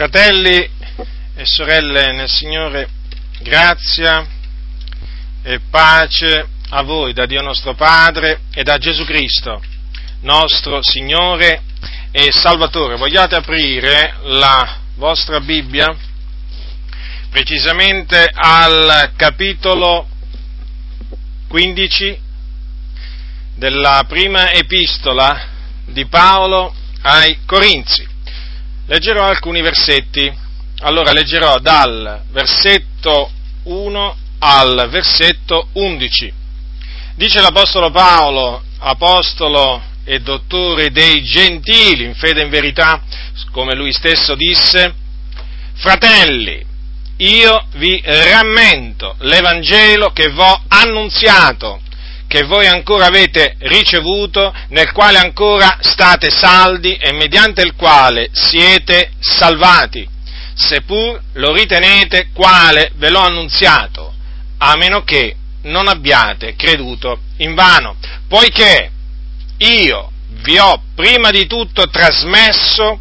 Fratelli e sorelle nel Signore, grazia e pace a voi da Dio nostro Padre e da Gesù Cristo, nostro Signore e Salvatore. Vogliate aprire la vostra Bibbia precisamente al capitolo 15 della prima epistola di Paolo ai Corinzi. Leggerò alcuni versetti. Allora leggerò dal versetto 1 al versetto 11. Dice l'Apostolo Paolo, apostolo e dottore dei gentili, in fede e in verità, come lui stesso disse, fratelli, io vi rammento l'Evangelo che v'ho annunziato, che voi ancora avete ricevuto, nel quale ancora state saldi e mediante il quale siete salvati, seppur lo ritenete quale ve l'ho annunziato, a meno che non abbiate creduto in vano, poiché io vi ho prima di tutto trasmesso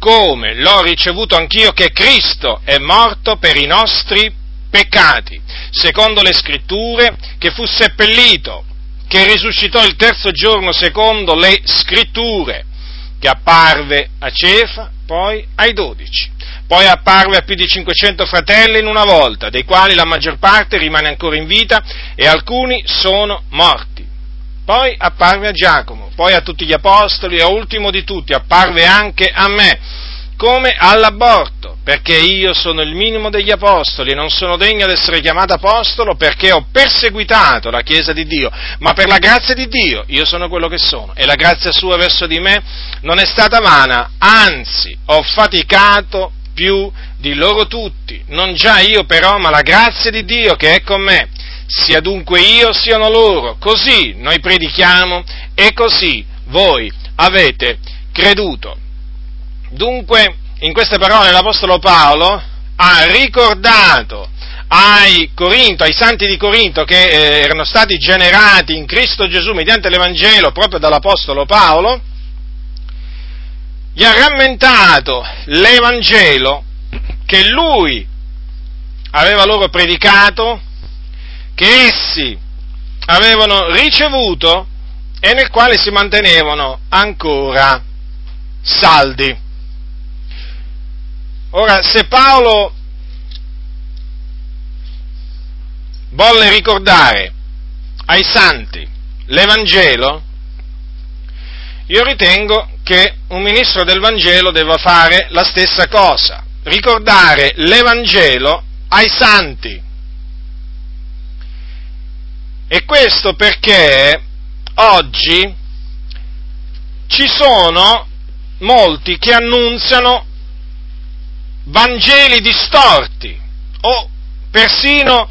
come l'ho ricevuto anch'io che Cristo è morto per i nostri peccati, secondo le scritture, che fu seppellito, che risuscitò il terzo giorno secondo le scritture, che apparve a Cefa, poi ai dodici. Poi apparve a più di 500 fratelli in una volta, dei quali la maggior parte rimane ancora in vita e alcuni sono morti. Poi apparve a Giacomo, poi a tutti gli apostoli e ultimo di tutti apparve anche a me come all'aborto, perché io sono il minimo degli apostoli e non sono degno di essere chiamato apostolo perché ho perseguitato la Chiesa di Dio, ma per la grazia di Dio io sono quello che sono e la grazia sua verso di me non è stata vana, anzi ho faticato più di loro tutti, non già io però, ma la grazia di Dio che è con me, sia dunque io siano loro, così noi predichiamo e così voi avete creduto. Dunque, in queste parole l'Apostolo Paolo ha ricordato ai Corinto, ai santi di Corinto che eh, erano stati generati in Cristo Gesù mediante l'Evangelo proprio dall'Apostolo Paolo, gli ha rammentato l'Evangelo che lui aveva loro predicato, che essi avevano ricevuto e nel quale si mantenevano ancora saldi. Ora, se Paolo volle ricordare ai santi l'Evangelo, io ritengo che un ministro del Vangelo debba fare la stessa cosa, ricordare l'Evangelo ai santi. E questo perché oggi ci sono molti che annunziano Vangeli distorti o persino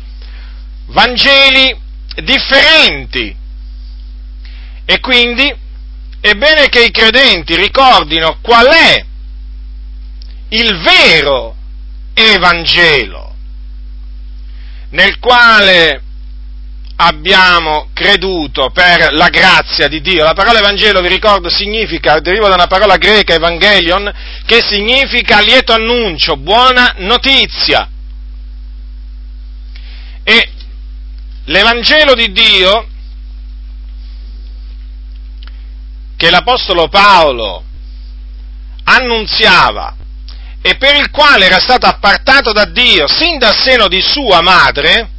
Vangeli differenti. E quindi è bene che i credenti ricordino qual è il vero Evangelo nel quale abbiamo creduto per la grazia di Dio. La parola Evangelo, vi ricordo, significa, deriva da una parola greca, Evangelion, che significa lieto annuncio, buona notizia. E l'Evangelo di Dio, che l'Apostolo Paolo annunziava e per il quale era stato appartato da Dio sin dal seno di sua madre,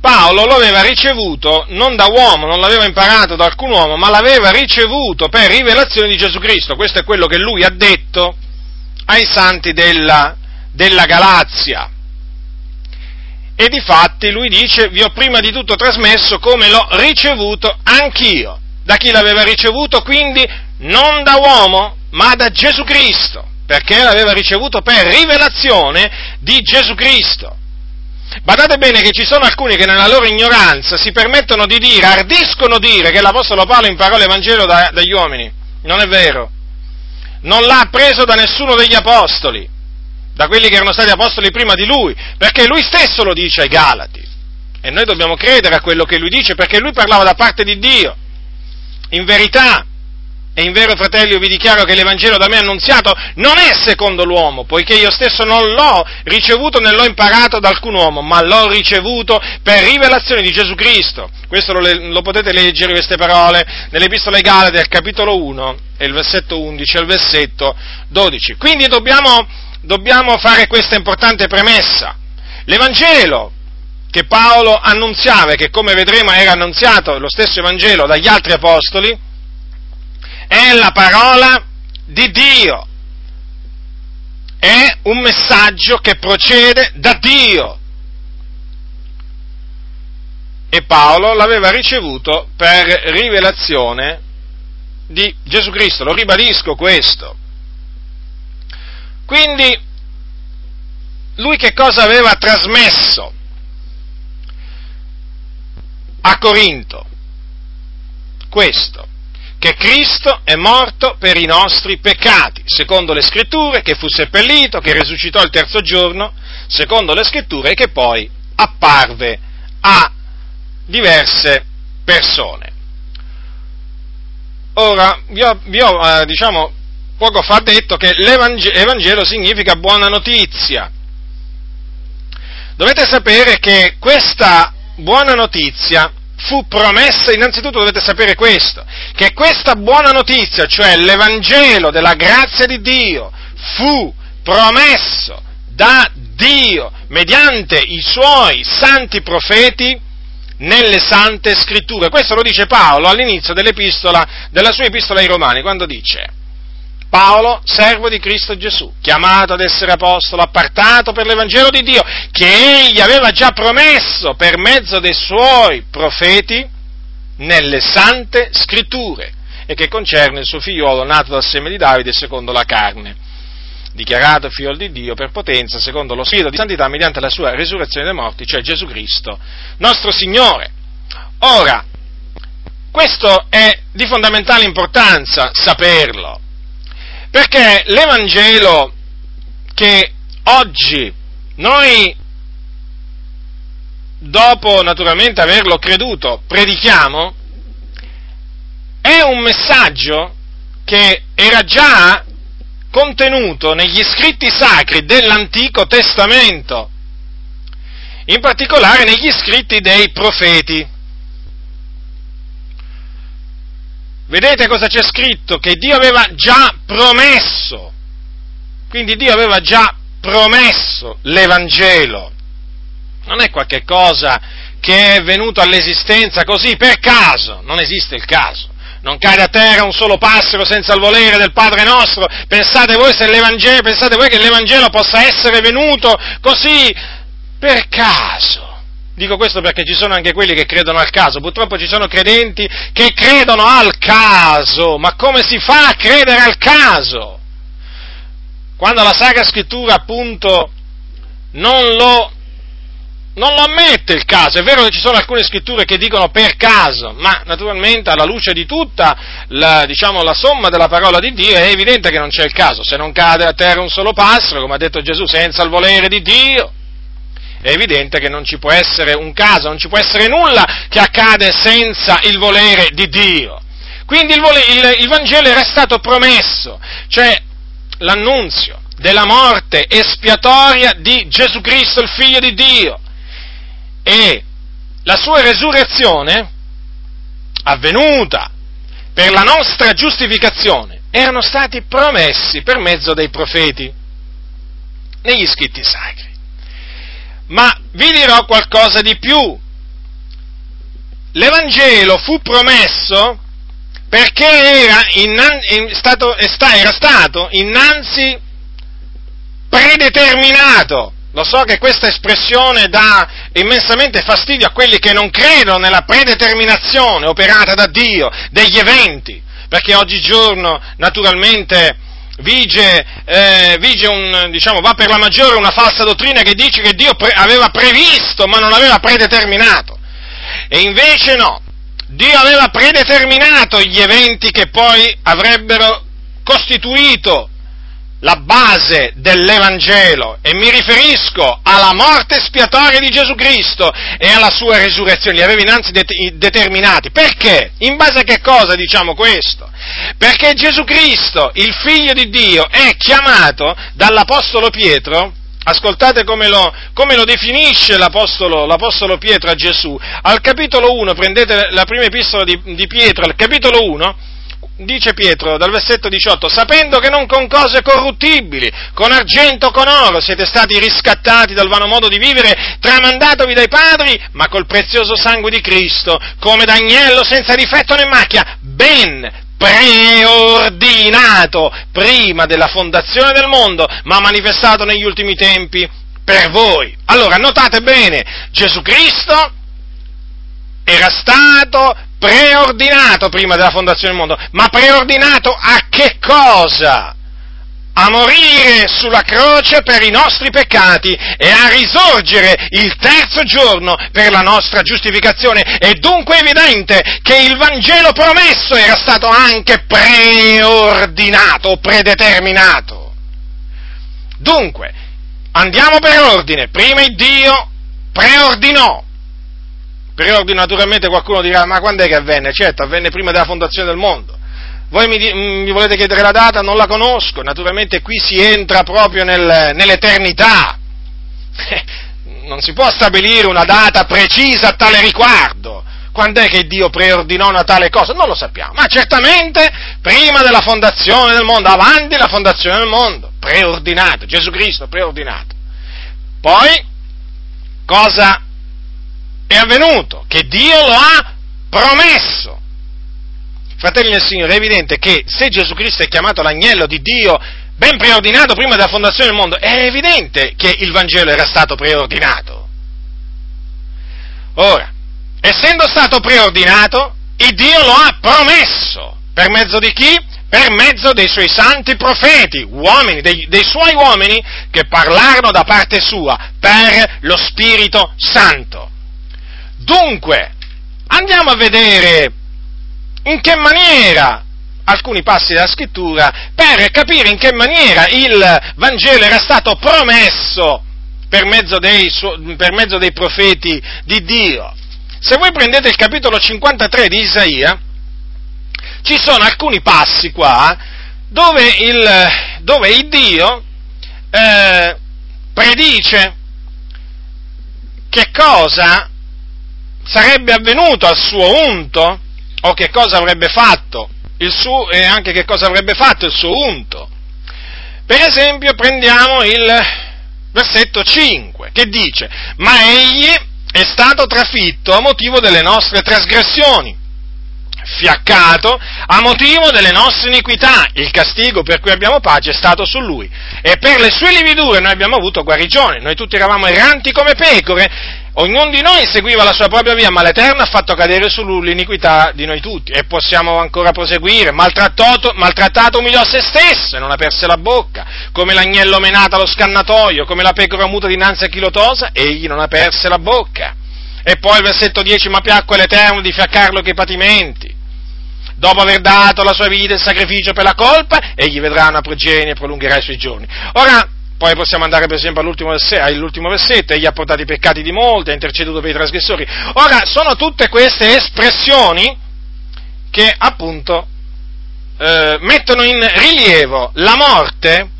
Paolo lo aveva ricevuto non da uomo, non l'aveva imparato da alcun uomo, ma l'aveva ricevuto per rivelazione di Gesù Cristo. Questo è quello che lui ha detto ai santi della, della Galazia. E di fatti lui dice, vi ho prima di tutto trasmesso come l'ho ricevuto anch'io. Da chi l'aveva ricevuto? Quindi non da uomo, ma da Gesù Cristo, perché l'aveva ricevuto per rivelazione di Gesù Cristo. Badate bene che ci sono alcuni che nella loro ignoranza si permettono di dire, ardiscono dire che l'Apostolo Paolo imparò l'Evangelo da, dagli uomini. Non è vero. Non l'ha appreso da nessuno degli apostoli, da quelli che erano stati apostoli prima di lui, perché lui stesso lo dice ai Galati. E noi dobbiamo credere a quello che lui dice, perché lui parlava da parte di Dio, in verità, E in vero, fratelli, io vi dichiaro che l'Evangelo da me annunziato non è secondo l'uomo, poiché io stesso non l'ho ricevuto né l'ho imparato da alcun uomo, ma l'ho ricevuto per rivelazione di Gesù Cristo. Questo lo, lo potete leggere queste parole nell'Epistola Galati, al capitolo 1, e il versetto 11 e il versetto 12. Quindi dobbiamo, dobbiamo fare questa importante premessa. L'Evangelo che Paolo annunziava e che come vedremo era annunziato lo stesso Evangelo dagli altri apostoli, è la parola di Dio, è un messaggio che procede da Dio. E Paolo l'aveva ricevuto per rivelazione di Gesù Cristo, lo ribadisco questo. Quindi, lui che cosa aveva trasmesso a Corinto? Questo, che Cristo è morto per i nostri peccati, secondo le scritture, che fu seppellito, che risuscitò il terzo giorno, secondo le scritture, e che poi apparve a diverse persone. Ora, vi ho, vi ho eh, diciamo, poco fa detto che l'Evangelo significa buona notizia. Dovete sapere che questa buona notizia fu promessa, innanzitutto dovete sapere questo, che questa buona notizia, cioè l'Evangelo della grazia di Dio, fu promesso da Dio mediante i suoi santi profeti nelle sante scritture. Questo lo dice Paolo all'inizio dell'epistola, della sua epistola ai Romani, quando dice Paolo, servo di Cristo Gesù, chiamato ad essere apostolo, appartato per l'Evangelo di Dio, che egli aveva già promesso per mezzo dei suoi profeti nelle sante scritture, e che concerne il suo figliolo nato dal seme di Davide secondo la carne, dichiarato figlio di Dio per potenza, secondo lo spirito di santità, mediante la sua resurrezione dai morti, cioè Gesù Cristo, nostro Signore. Ora, questo è di fondamentale importanza saperlo perché l'Evangelo che oggi noi, dopo naturalmente averlo creduto, predichiamo, è un messaggio che era già contenuto negli scritti sacri dell'Antico Testamento, in particolare negli scritti dei profeti. Vedete cosa c'è scritto? Che Dio aveva già promesso, quindi Dio aveva già promesso l'Evangelo. Non è qualche cosa che è venuto all'esistenza così per caso, non esiste il caso. Non cade a terra un solo passero senza il volere del Padre nostro. Pensate voi, pensate voi che l'Evangelo possa essere venuto così per caso? Dico questo perché ci sono anche quelli che credono al caso, purtroppo ci sono credenti che credono al caso, ma come si fa a credere al caso? Quando la Sacra Scrittura appunto non lo, non lo ammette il caso, è vero che ci sono alcune scritture che dicono per caso, ma naturalmente alla luce di tutta la, diciamo, la somma della parola di Dio è evidente che non c'è il caso, se non cade a terra un solo passero, come ha detto Gesù, senza il volere di Dio, è evidente che non ci può essere un caso, non ci può essere nulla che accade senza il volere di Dio. Quindi il, vole, il, il Vangelo era stato promesso, cioè l'annunzio della morte espiatoria di Gesù Cristo, il Figlio di Dio, e la sua resurrezione, avvenuta per la nostra giustificazione, erano stati promessi per mezzo dei profeti negli scritti sacri. Ma vi dirò qualcosa di più. L'Evangelo fu promesso perché era, innan- in stato, era stato innanzi predeterminato. Lo so che questa espressione dà immensamente fastidio a quelli che non credono nella predeterminazione operata da Dio degli eventi, perché oggigiorno naturalmente vige, eh, vige un, diciamo, va per la maggiore una falsa dottrina che dice che Dio pre- aveva previsto ma non aveva predeterminato. E invece no, Dio aveva predeterminato gli eventi che poi avrebbero costituito la base dell'Evangelo e mi riferisco alla morte spiatoria di Gesù Cristo e alla sua resurrezione, li avevo innanzi det- determinati. Perché? In base a che cosa diciamo questo? Perché Gesù Cristo, il figlio di Dio, è chiamato dall'Apostolo Pietro Ascoltate come lo, come lo definisce l'apostolo, l'apostolo, Pietro a Gesù. Al capitolo 1, prendete la prima epistola di, di Pietro, al capitolo 1, dice Pietro dal versetto 18, sapendo che non con cose corruttibili, con argento con oro siete stati riscattati dal vano modo di vivere tramandatovi dai padri, ma col prezioso sangue di Cristo, come d'agnello senza difetto né macchia, ben preordinato prima della fondazione del mondo, ma manifestato negli ultimi tempi per voi. Allora, notate bene, Gesù Cristo era stato preordinato prima della fondazione del mondo, ma preordinato a che cosa? a morire sulla croce per i nostri peccati e a risorgere il terzo giorno per la nostra giustificazione. È dunque evidente che il Vangelo promesso era stato anche preordinato, predeterminato. Dunque, andiamo per ordine. Prima il Dio preordinò. Preordinò, naturalmente qualcuno dirà, ma quando è che avvenne? Certo, avvenne prima della fondazione del mondo. Voi mi, mm, mi, volete chiedere la data? Non la conosco, naturalmente qui si entra proprio nel, nell'eternità. non si può stabilire una data precisa a tale riguardo. Quando è che Dio preordinò una tale cosa? Non lo sappiamo, ma certamente prima della fondazione del mondo, avanti la fondazione del mondo, preordinato, Gesù Cristo preordinato. Poi, cosa è avvenuto? Che Dio lo ha promesso Fratelli del Signore, è evidente che se Gesù Cristo è chiamato l'agnello di Dio, ben preordinato prima della fondazione del mondo, è evidente che il Vangelo era stato preordinato. Ora, essendo stato preordinato, il Dio lo ha promesso. Per mezzo di chi? Per mezzo dei suoi santi profeti, uomini, dei, dei suoi uomini che parlarono da parte sua per lo Spirito Santo. Dunque, andiamo a vedere in che maniera alcuni passi della scrittura per capire in che maniera il Vangelo era stato promesso per mezzo dei, per mezzo dei profeti di Dio. Se voi prendete il capitolo 53 di Isaia, ci sono alcuni passi qua dove il, dove il Dio eh, predice che cosa sarebbe avvenuto al suo unto o che cosa avrebbe fatto? Suo, e anche che cosa avrebbe fatto il suo unto. Per esempio prendiamo il versetto 5 che dice, ma egli è stato trafitto a motivo delle nostre trasgressioni, fiaccato a motivo delle nostre iniquità, il castigo per cui abbiamo pace è stato su lui, e per le sue lividure noi abbiamo avuto guarigione, noi tutti eravamo erranti come pecore, Ognuno di noi seguiva la sua propria via, ma l'Eterno ha fatto cadere su lui l'iniquità di noi tutti. E possiamo ancora proseguire. Maltrattato, maltrattato umiliò se stesso e non aperse la bocca. Come l'agnello menato allo scannatoio, come la pecora muta dinanzi a chi lo tosa, egli non aperse la bocca. E poi il versetto 10, ma piacque l'Eterno di fiaccarlo che patimenti. Dopo aver dato la sua vita in sacrificio per la colpa, egli vedrà una progenie e prolungherà i suoi giorni. Ora, poi possiamo andare per esempio all'ultimo all'ultimo versetto, egli ha portato i peccati di molti, ha interceduto per i trasgressori. Ora, sono tutte queste espressioni che appunto eh, mettono in rilievo la morte,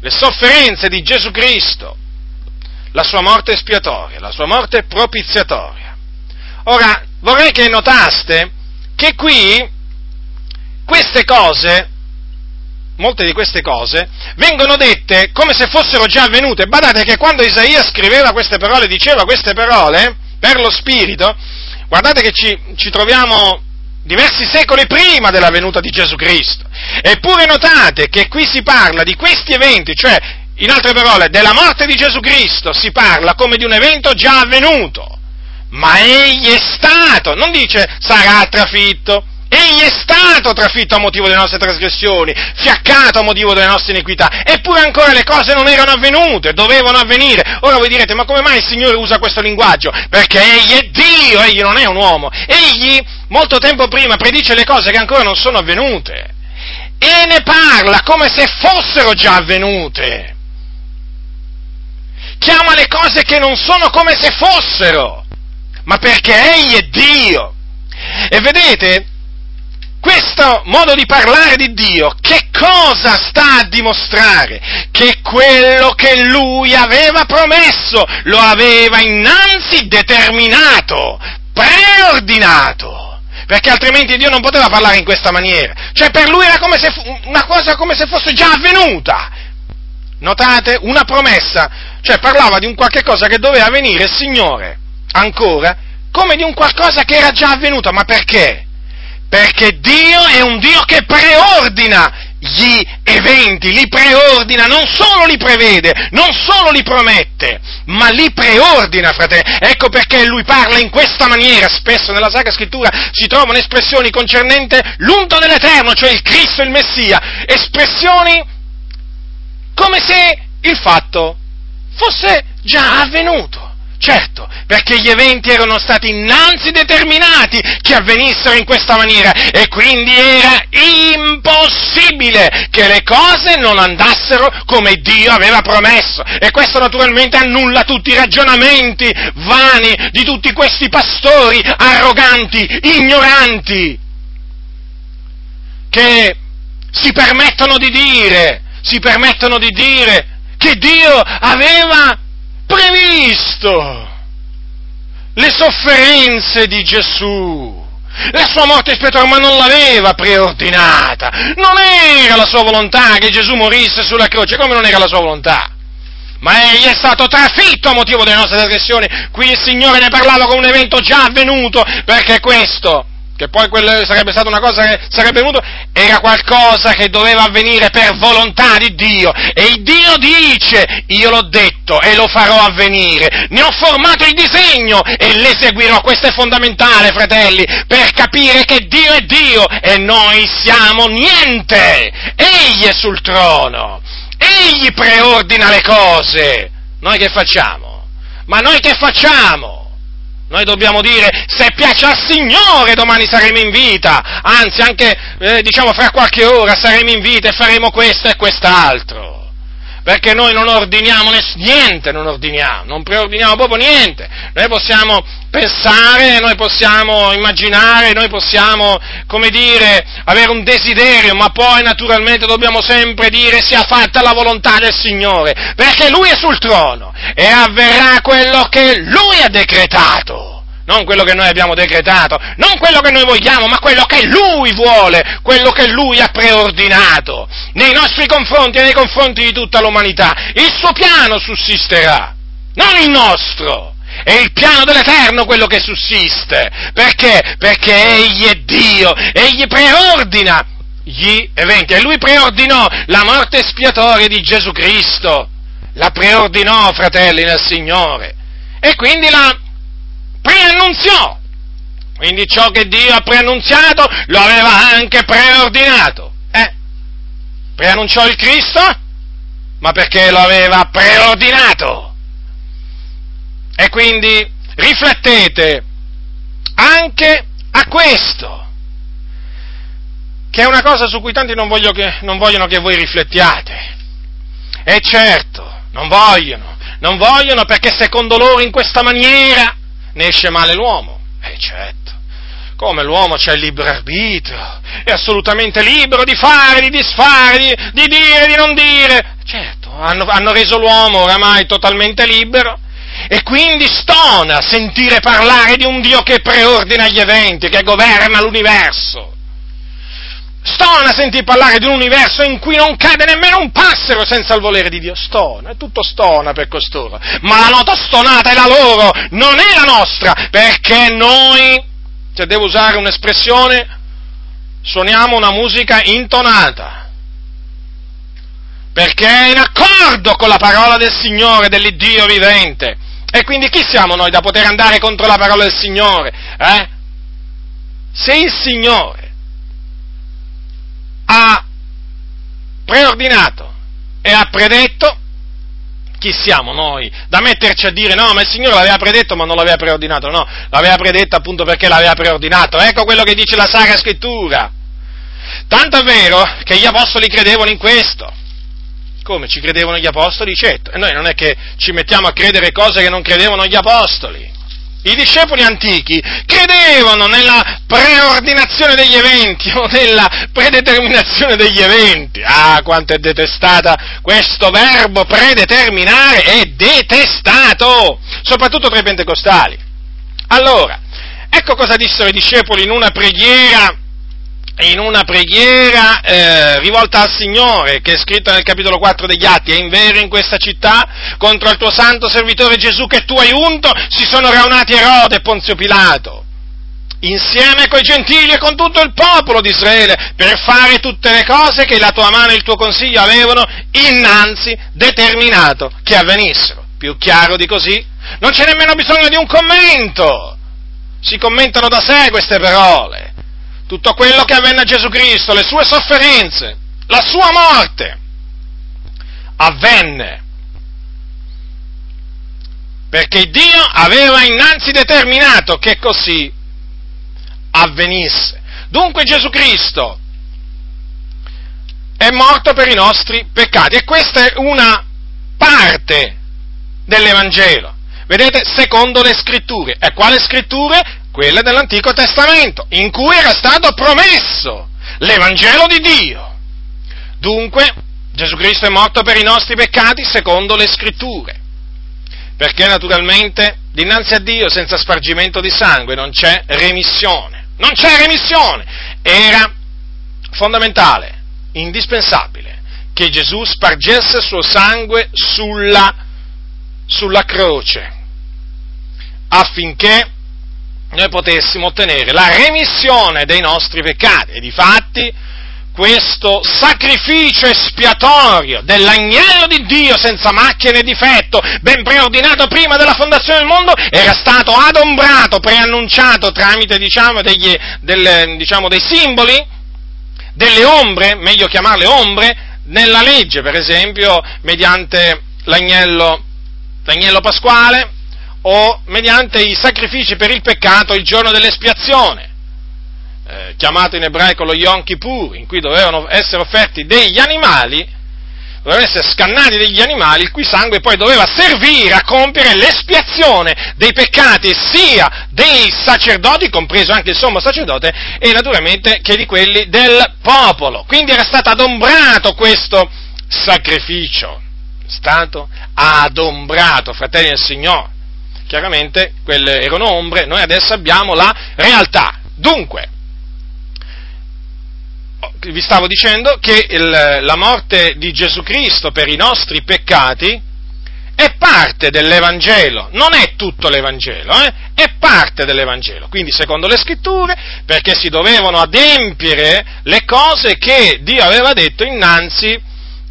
le sofferenze di Gesù Cristo, la sua morte espiatoria, la sua morte propiziatoria. Ora, vorrei che notaste che qui queste cose molte di queste cose, vengono dette come se fossero già avvenute. Badate che quando Isaia scriveva queste parole, diceva queste parole, per lo Spirito, guardate che ci, ci troviamo diversi secoli prima della venuta di Gesù Cristo. Eppure notate che qui si parla di questi eventi, cioè, in altre parole, della morte di Gesù Cristo, si parla come di un evento già avvenuto. Ma egli è stato, non dice sarà trafitto, Egli è stato trafitto a motivo delle nostre trasgressioni, fiaccato a motivo delle nostre iniquità, eppure ancora le cose non erano avvenute, dovevano avvenire. Ora voi direte, ma come mai il Signore usa questo linguaggio? Perché Egli è Dio, Egli non è un uomo. Egli, molto tempo prima, predice le cose che ancora non sono avvenute. e ne parla come se fossero già avvenute. Chiama le cose che non sono come se fossero, ma perché Egli è Dio. E vedete, questo modo di parlare di Dio che cosa sta a dimostrare? Che quello che lui aveva promesso lo aveva innanzi determinato, preordinato. Perché altrimenti Dio non poteva parlare in questa maniera. Cioè per lui era come se, una cosa come se fosse già avvenuta. Notate? Una promessa. Cioè parlava di un qualche cosa che doveva avvenire, Signore, ancora, come di un qualcosa che era già avvenuto. Ma perché? Perché Dio è un Dio che preordina gli eventi, li preordina, non solo li prevede, non solo li promette, ma li preordina, fratelli. Ecco perché lui parla in questa maniera. Spesso nella Sacra Scrittura si trovano espressioni concernenti l'unto dell'Eterno, cioè il Cristo, il Messia. Espressioni come se il fatto fosse già avvenuto. Certo, perché gli eventi erano stati innanzi determinati che avvenissero in questa maniera e quindi era impossibile che le cose non andassero come Dio aveva promesso. E questo naturalmente annulla tutti i ragionamenti vani di tutti questi pastori arroganti, ignoranti, che si permettono di dire, si permettono di dire che Dio aveva previsto le sofferenze di Gesù. La sua morte espiatoria, ma non l'aveva preordinata. Non era la sua volontà che Gesù morisse sulla croce, come non era la sua volontà. Ma egli è stato trafitto a motivo delle nostre trasgressioni. Qui il Signore ne parlava come un evento già avvenuto, perché questo che poi quella sarebbe stata una cosa che sarebbe venuto, era qualcosa che doveva avvenire per volontà di Dio. E Dio dice, io l'ho detto e lo farò avvenire. Ne ho formato il disegno e l'eseguirò. Questo è fondamentale, fratelli, per capire che Dio è Dio e noi siamo niente. Egli è sul trono. Egli preordina le cose. Noi che facciamo? Ma noi che facciamo? Noi dobbiamo dire, se piace al Signore domani saremo in vita, anzi anche eh, diciamo fra qualche ora saremo in vita e faremo questo e quest'altro. Perché noi non ordiniamo niente, non ordiniamo, non preordiniamo proprio niente. Noi possiamo pensare, noi possiamo immaginare, noi possiamo, come dire, avere un desiderio, ma poi naturalmente dobbiamo sempre dire sia fatta la volontà del Signore, perché Lui è sul trono e avverrà quello che Lui ha decretato non quello che noi abbiamo decretato, non quello che noi vogliamo, ma quello che Lui vuole, quello che Lui ha preordinato nei nostri confronti e nei confronti di tutta l'umanità. Il suo piano sussisterà, non il nostro. È il piano dell'Eterno quello che sussiste. Perché? Perché Egli è Dio, Egli preordina gli eventi e Lui preordinò la morte espiatoria di Gesù Cristo. La preordinò, fratelli, nel Signore. E quindi la preannunziò. Quindi ciò che Dio ha preannunziato lo aveva anche preordinato. Eh? Preannunciò il Cristo? Ma perché lo aveva preordinato. E quindi riflettete anche a questo, che è una cosa su cui tanti non, che, non vogliono che voi riflettiate. E certo, non vogliono, non vogliono perché secondo loro in questa maniera ne esce male l'uomo. Eh certo. Come l'uomo c'ha il libero arbitrio, è assolutamente libero di fare, di disfare, di, di dire, di non dire. Certo, hanno, hanno reso l'uomo oramai totalmente libero e quindi stona sentire parlare di un Dio che preordina gli eventi, che governa l'universo. Stona sentir parlare di un universo in cui non cade nemmeno un passero senza il volere di Dio. Stona, è tutto stona per costoro. Ma la nota stonata è la loro, non è la nostra, perché noi, se devo usare un'espressione, suoniamo una musica intonata. Perché è in accordo con la parola del Signore, dell'Iddio vivente. E quindi chi siamo noi da poter andare contro la parola del Signore? Eh? Se il Signore ha preordinato e ha predetto, chi siamo noi da metterci a dire no, ma il Signore l'aveva predetto ma non l'aveva preordinato, no, l'aveva predetto appunto perché l'aveva preordinato, ecco quello che dice la Sacra Scrittura. Tanto è vero che gli apostoli credevano in questo. Come ci credevano gli apostoli? Certo, e noi non è che ci mettiamo a credere cose che non credevano gli apostoli. I discepoli antichi credevano nella preordinazione degli eventi o nella predeterminazione degli eventi. Ah, quanto è detestata questo verbo predeterminare, è detestato, soprattutto tra i pentecostali. Allora, ecco cosa dissero i discepoli in una preghiera in una preghiera eh, rivolta al Signore, che è scritta nel capitolo 4 degli Atti, è in vero in questa città, contro il tuo santo servitore Gesù che tu hai unto, si sono raunati Erode e Ponzio Pilato, insieme coi gentili e con tutto il popolo di Israele, per fare tutte le cose che la tua mano e il tuo consiglio avevano innanzi determinato che avvenissero. Più chiaro di così? Non c'è nemmeno bisogno di un commento. Si commentano da sé queste parole tutto quello che avvenne a Gesù Cristo, le sue sofferenze, la sua morte, avvenne perché Dio aveva innanzi determinato che così avvenisse. Dunque Gesù Cristo è morto per i nostri peccati e questa è una parte dell'Evangelo. Vedete, secondo le scritture. E quale scritture? Quelle dell'Antico Testamento, in cui era stato promesso l'Evangelo di Dio. Dunque, Gesù Cristo è morto per i nostri peccati secondo le scritture, perché naturalmente dinanzi a Dio senza spargimento di sangue non c'è remissione, non c'è remissione. Era fondamentale, indispensabile, che Gesù spargesse il suo sangue sulla, sulla croce, affinché noi potessimo ottenere la remissione dei nostri peccati. E difatti questo sacrificio espiatorio dell'agnello di Dio senza macchia né difetto, ben preordinato prima della fondazione del mondo, era stato adombrato, preannunciato tramite diciamo, degli, delle, diciamo, dei simboli, delle ombre, meglio chiamarle ombre, nella legge, per esempio, mediante l'agnello, l'agnello pasquale, o mediante i sacrifici per il peccato il giorno dell'espiazione, eh, chiamato in ebraico lo Yom Kippur, in cui dovevano essere offerti degli animali, dovevano essere scannati degli animali, il cui sangue poi doveva servire a compiere l'espiazione dei peccati sia dei sacerdoti, compreso anche il sommo sacerdote, e naturalmente che di quelli del popolo. Quindi era stato adombrato questo sacrificio, stato adombrato, fratelli del Signore chiaramente quelle erano ombre, noi adesso abbiamo la realtà. Dunque, vi stavo dicendo che il, la morte di Gesù Cristo per i nostri peccati è parte dell'Evangelo, non è tutto l'Evangelo, eh? è parte dell'Evangelo. Quindi secondo le scritture, perché si dovevano adempiere le cose che Dio aveva detto innanzi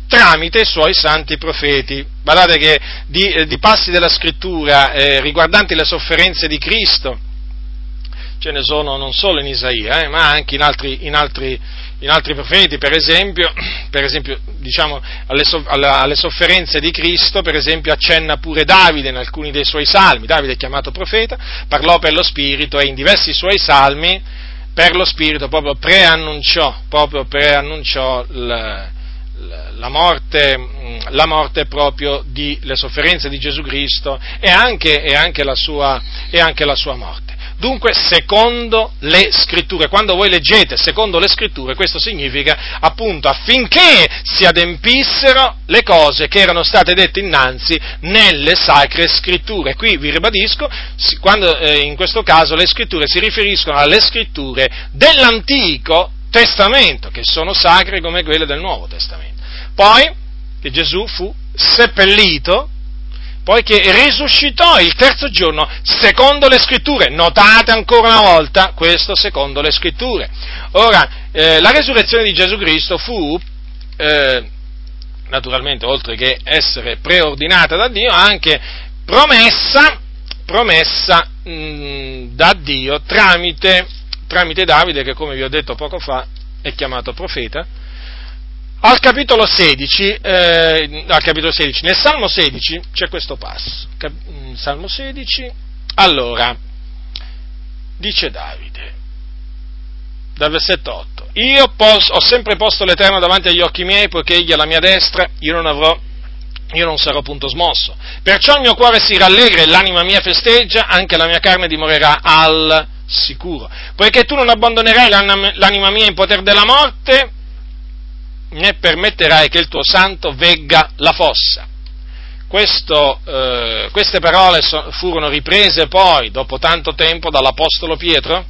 tramite i suoi santi profeti. Guardate che di, eh, di passi della scrittura eh, riguardanti le sofferenze di Cristo ce ne sono non solo in Isaia, eh, ma anche in altri, in, altri, in altri, profeti, per esempio, per esempio diciamo, alle, alle, sofferenze di Cristo, per esempio accenna pure Davide in alcuni dei suoi salmi, Davide è chiamato profeta, parlò per lo Spirito e in diversi suoi salmi per lo Spirito proprio preannunciò, proprio preannunciò il, la morte, la morte proprio di, le sofferenze di Gesù Cristo e anche, e anche, la, sua, e anche la sua morte. Dunque, secondo le scritture, quando voi leggete secondo le scritture, questo significa appunto affinché si adempissero le cose che erano state dette innanzi nelle sacre scritture. Qui vi ribadisco, quando eh, in questo caso le scritture si riferiscono alle scritture dell'Antico Testamento, che sono sacre come quelle del Nuovo Testamento. Poi che Gesù fu seppellito, poi che risuscitò il terzo giorno secondo le scritture. Notate ancora una volta questo secondo le scritture. Ora, eh, la resurrezione di Gesù Cristo fu, eh, naturalmente, oltre che essere preordinata da Dio, anche promessa, promessa mh, da Dio tramite tramite Davide, che come vi ho detto poco fa è chiamato profeta, al capitolo 16, eh, al capitolo 16 nel Salmo 16 c'è questo passo. Cap- mm, Salmo 16, allora, dice Davide, dal versetto 8. Io pos- ho sempre posto l'Eterno davanti agli occhi miei, poiché egli è alla mia destra, io non avrò io non sarò punto smosso. Perciò il mio cuore si rallegra e l'anima mia festeggia, anche la mia carne dimorerà al sicuro. Poiché tu non abbandonerai l'anima mia in potere della morte, né permetterai che il tuo santo vegga la fossa. Questo, eh, queste parole so, furono riprese poi, dopo tanto tempo, dall'Apostolo Pietro,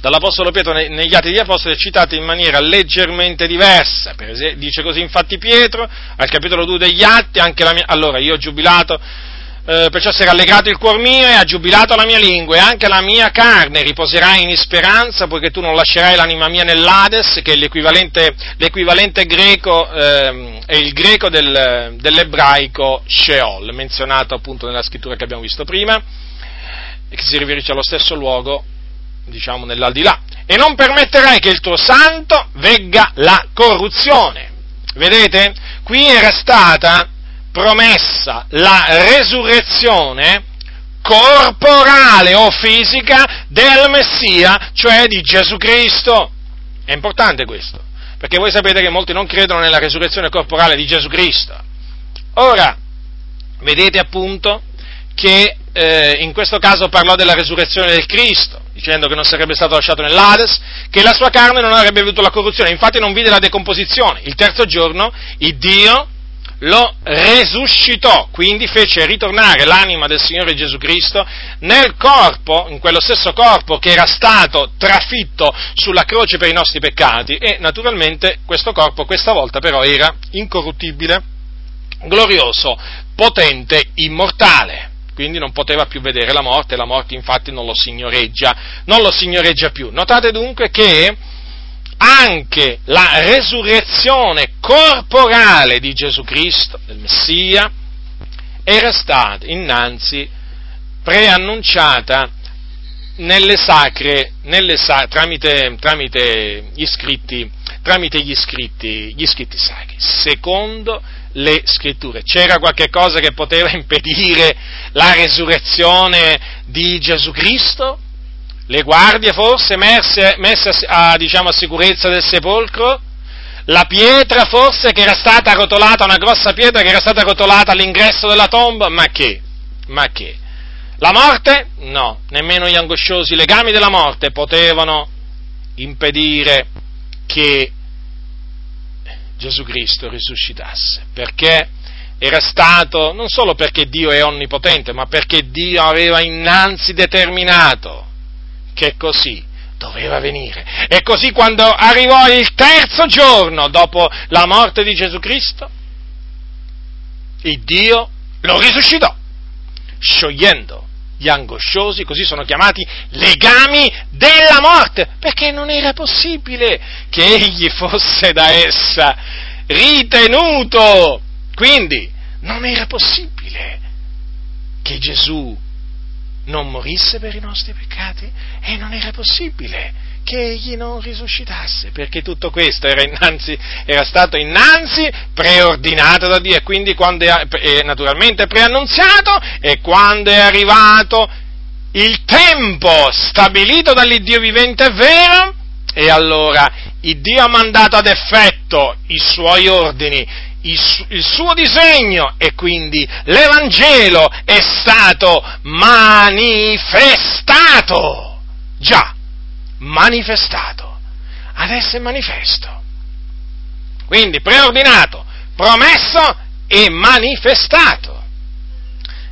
dall'Apostolo Pietro negli Atti degli Apostoli è citato in maniera leggermente diversa. Esempio, dice così infatti Pietro, al capitolo 2 degli Atti, anche la mia, allora io ho giubilato, eh, perciò si è rallegrato il cuor mio e ha giubilato la mia lingua e anche la mia carne riposerà in speranza, poiché tu non lascerai l'anima mia nell'Ades, che è l'equivalente, l'equivalente greco, eh, è il greco del, dell'ebraico Sheol, menzionato appunto nella scrittura che abbiamo visto prima, e che si riferisce allo stesso luogo diciamo nell'aldilà, e non permetterai che il tuo santo vegga la corruzione. Vedete? Qui era stata promessa la resurrezione corporale o fisica del Messia, cioè di Gesù Cristo. È importante questo, perché voi sapete che molti non credono nella resurrezione corporale di Gesù Cristo. Ora, vedete appunto che eh, in questo caso parlò della resurrezione del Cristo, dicendo che non sarebbe stato lasciato nell'Ades, che la sua carne non avrebbe avuto la corruzione, infatti non vide la decomposizione. Il terzo giorno il Dio lo resuscitò, quindi fece ritornare l'anima del Signore Gesù Cristo nel corpo, in quello stesso corpo che era stato trafitto sulla croce per i nostri peccati e naturalmente questo corpo questa volta però era incorruttibile, glorioso, potente, immortale quindi non poteva più vedere la morte, la morte infatti non lo signoreggia, non lo signoreggia più. Notate dunque che anche la resurrezione corporale di Gesù Cristo, del Messia, era stata innanzi preannunciata nelle sacre, nelle sa- tramite, tramite, gli scritti, tramite gli scritti, gli scritti sacri, secondo le scritture. C'era qualche cosa che poteva impedire la resurrezione di Gesù Cristo? Le guardie forse messe, messe a, diciamo, a sicurezza del sepolcro? La pietra forse che era stata rotolata, una grossa pietra che era stata rotolata all'ingresso della tomba? Ma che? Ma che? La morte? No, nemmeno gli angosciosi legami della morte potevano impedire che Gesù Cristo risuscitasse, perché era stato, non solo perché Dio è onnipotente, ma perché Dio aveva innanzi determinato che così doveva venire. E così quando arrivò il terzo giorno dopo la morte di Gesù Cristo, il Dio lo risuscitò, sciogliendo gli angosciosi, così sono chiamati legami della morte, perché non era possibile che egli fosse da essa ritenuto. Quindi non era possibile che Gesù non morisse per i nostri peccati e non era possibile che egli non risuscitasse, perché tutto questo era, innanzi, era stato innanzi preordinato da Dio e quindi quando è, è naturalmente preannunziato e quando è arrivato il tempo stabilito dall'Iddio vivente è vero, e allora il Dio ha mandato ad effetto i suoi ordini, il suo disegno e quindi l'Evangelo è stato manifestato. Già, manifestato. Adesso è manifesto. Quindi preordinato, promesso e manifestato.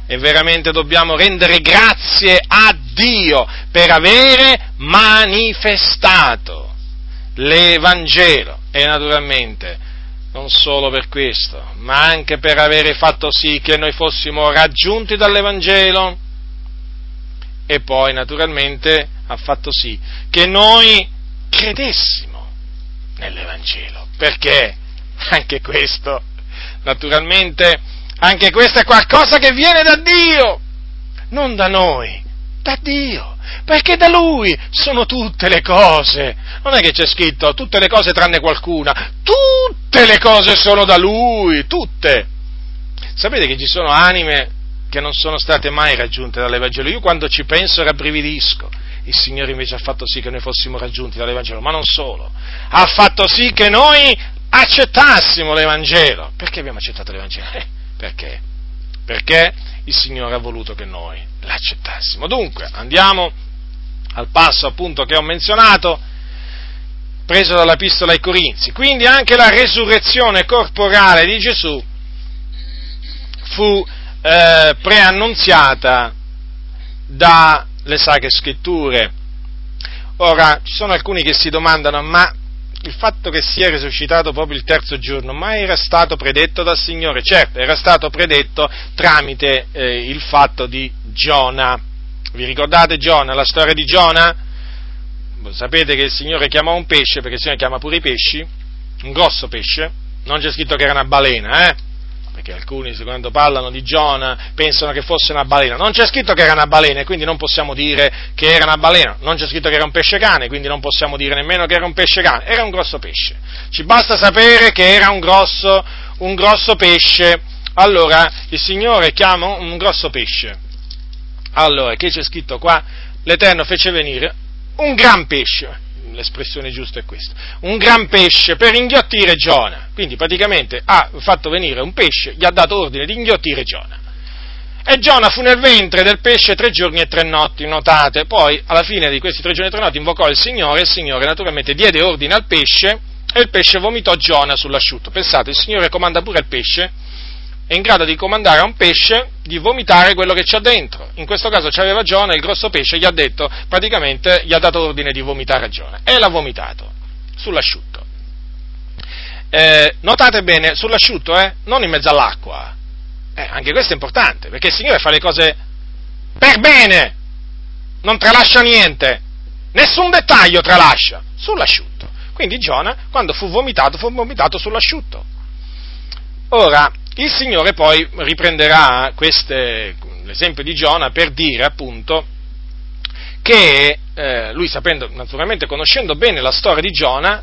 E veramente dobbiamo rendere grazie a Dio per avere manifestato l'Evangelo. E naturalmente non solo per questo, ma anche per avere fatto sì che noi fossimo raggiunti dall'Evangelo e poi naturalmente ha fatto sì che noi credessimo nell'Evangelo. Perché? Anche questo, naturalmente, anche questo è qualcosa che viene da Dio, non da noi, da Dio. Perché da Lui sono tutte le cose. Non è che c'è scritto tutte le cose tranne qualcuna. Tutte le cose sono da Lui, tutte. Sapete che ci sono anime che non sono state mai raggiunte dall'Evangelo. Io quando ci penso rabbrividisco il Signore invece ha fatto sì che noi fossimo raggiunti dall'Evangelo, ma non solo, ha fatto sì che noi accettassimo l'Evangelo. Perché abbiamo accettato l'Evangelo? Eh, perché? Perché il Signore ha voluto che noi l'accettassimo. Dunque, andiamo al passo appunto che ho menzionato, preso dalla pistola ai Corinzi. Quindi anche la resurrezione corporale di Gesù fu eh, preannunziata dalle sacre scritture. Ora, ci sono alcuni che si domandano, ma il fatto che sia risuscitato proprio il terzo giorno, ma era stato predetto dal Signore? Certo, era stato predetto tramite eh, il fatto di Giona. Vi ricordate Giona, la storia di Giona? Sapete che il Signore chiamò un pesce, perché il Signore chiama pure i pesci, un grosso pesce, non c'è scritto che era una balena, eh? Perché alcuni quando parlano di Giona pensano che fosse una balena, non c'è scritto che era una balena e quindi non possiamo dire che era una balena, non c'è scritto che era un pesce cane, quindi non possiamo dire nemmeno che era un pesce cane, era un grosso pesce, ci basta sapere che era un grosso, un grosso pesce, allora il Signore chiama un grosso pesce, allora che c'è scritto qua? L'Eterno fece venire un gran pesce, l'espressione giusta è questa, un gran pesce per inghiottire Giona. Quindi praticamente ha fatto venire un pesce, gli ha dato ordine di inghiottire Giona. E Giona fu nel ventre del pesce tre giorni e tre notti, notate. Poi, alla fine di questi tre giorni e tre notti, invocò il Signore e il Signore naturalmente diede ordine al pesce e il pesce vomitò Giona sull'asciutto. Pensate, il Signore comanda pure al pesce è in grado di comandare a un pesce di vomitare quello che c'è dentro. In questo caso c'aveva Giona, il grosso pesce gli ha detto, praticamente gli ha dato ordine di vomitare a Giona e l'ha vomitato sull'asciutto. Eh, notate bene, sull'asciutto, eh, non in mezzo all'acqua. Eh, anche questo è importante, perché il Signore fa le cose per bene, non tralascia niente, nessun dettaglio tralascia, sull'asciutto. Quindi Giona, quando fu vomitato, fu vomitato sull'asciutto. Ora, il Signore poi riprenderà queste, l'esempio di Giona per dire appunto che eh, lui sapendo, naturalmente conoscendo bene la storia di Giona,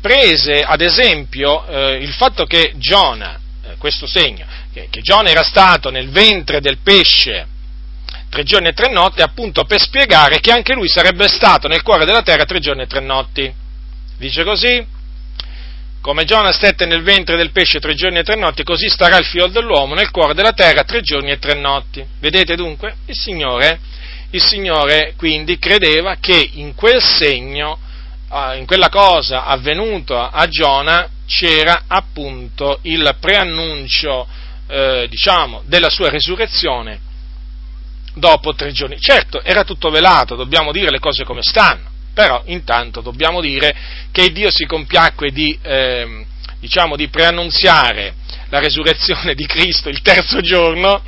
prese ad esempio eh, il fatto che Giona, eh, questo segno, che, che Giona era stato nel ventre del pesce tre giorni e tre notti, appunto per spiegare che anche lui sarebbe stato nel cuore della terra tre giorni e tre notti. Dice così, come Giona stette nel ventre del pesce tre giorni e tre notti, così starà il figlio dell'uomo nel cuore della terra tre giorni e tre notti. Vedete dunque? Il Signore, il Signore quindi credeva che in quel segno, in quella cosa avvenuta a Giona, c'era appunto il preannuncio, eh, diciamo, della sua resurrezione dopo tre giorni. Certo, era tutto velato, dobbiamo dire le cose come stanno però intanto dobbiamo dire che Dio si compiacque di, eh, diciamo, di preannunziare la resurrezione di Cristo il terzo giorno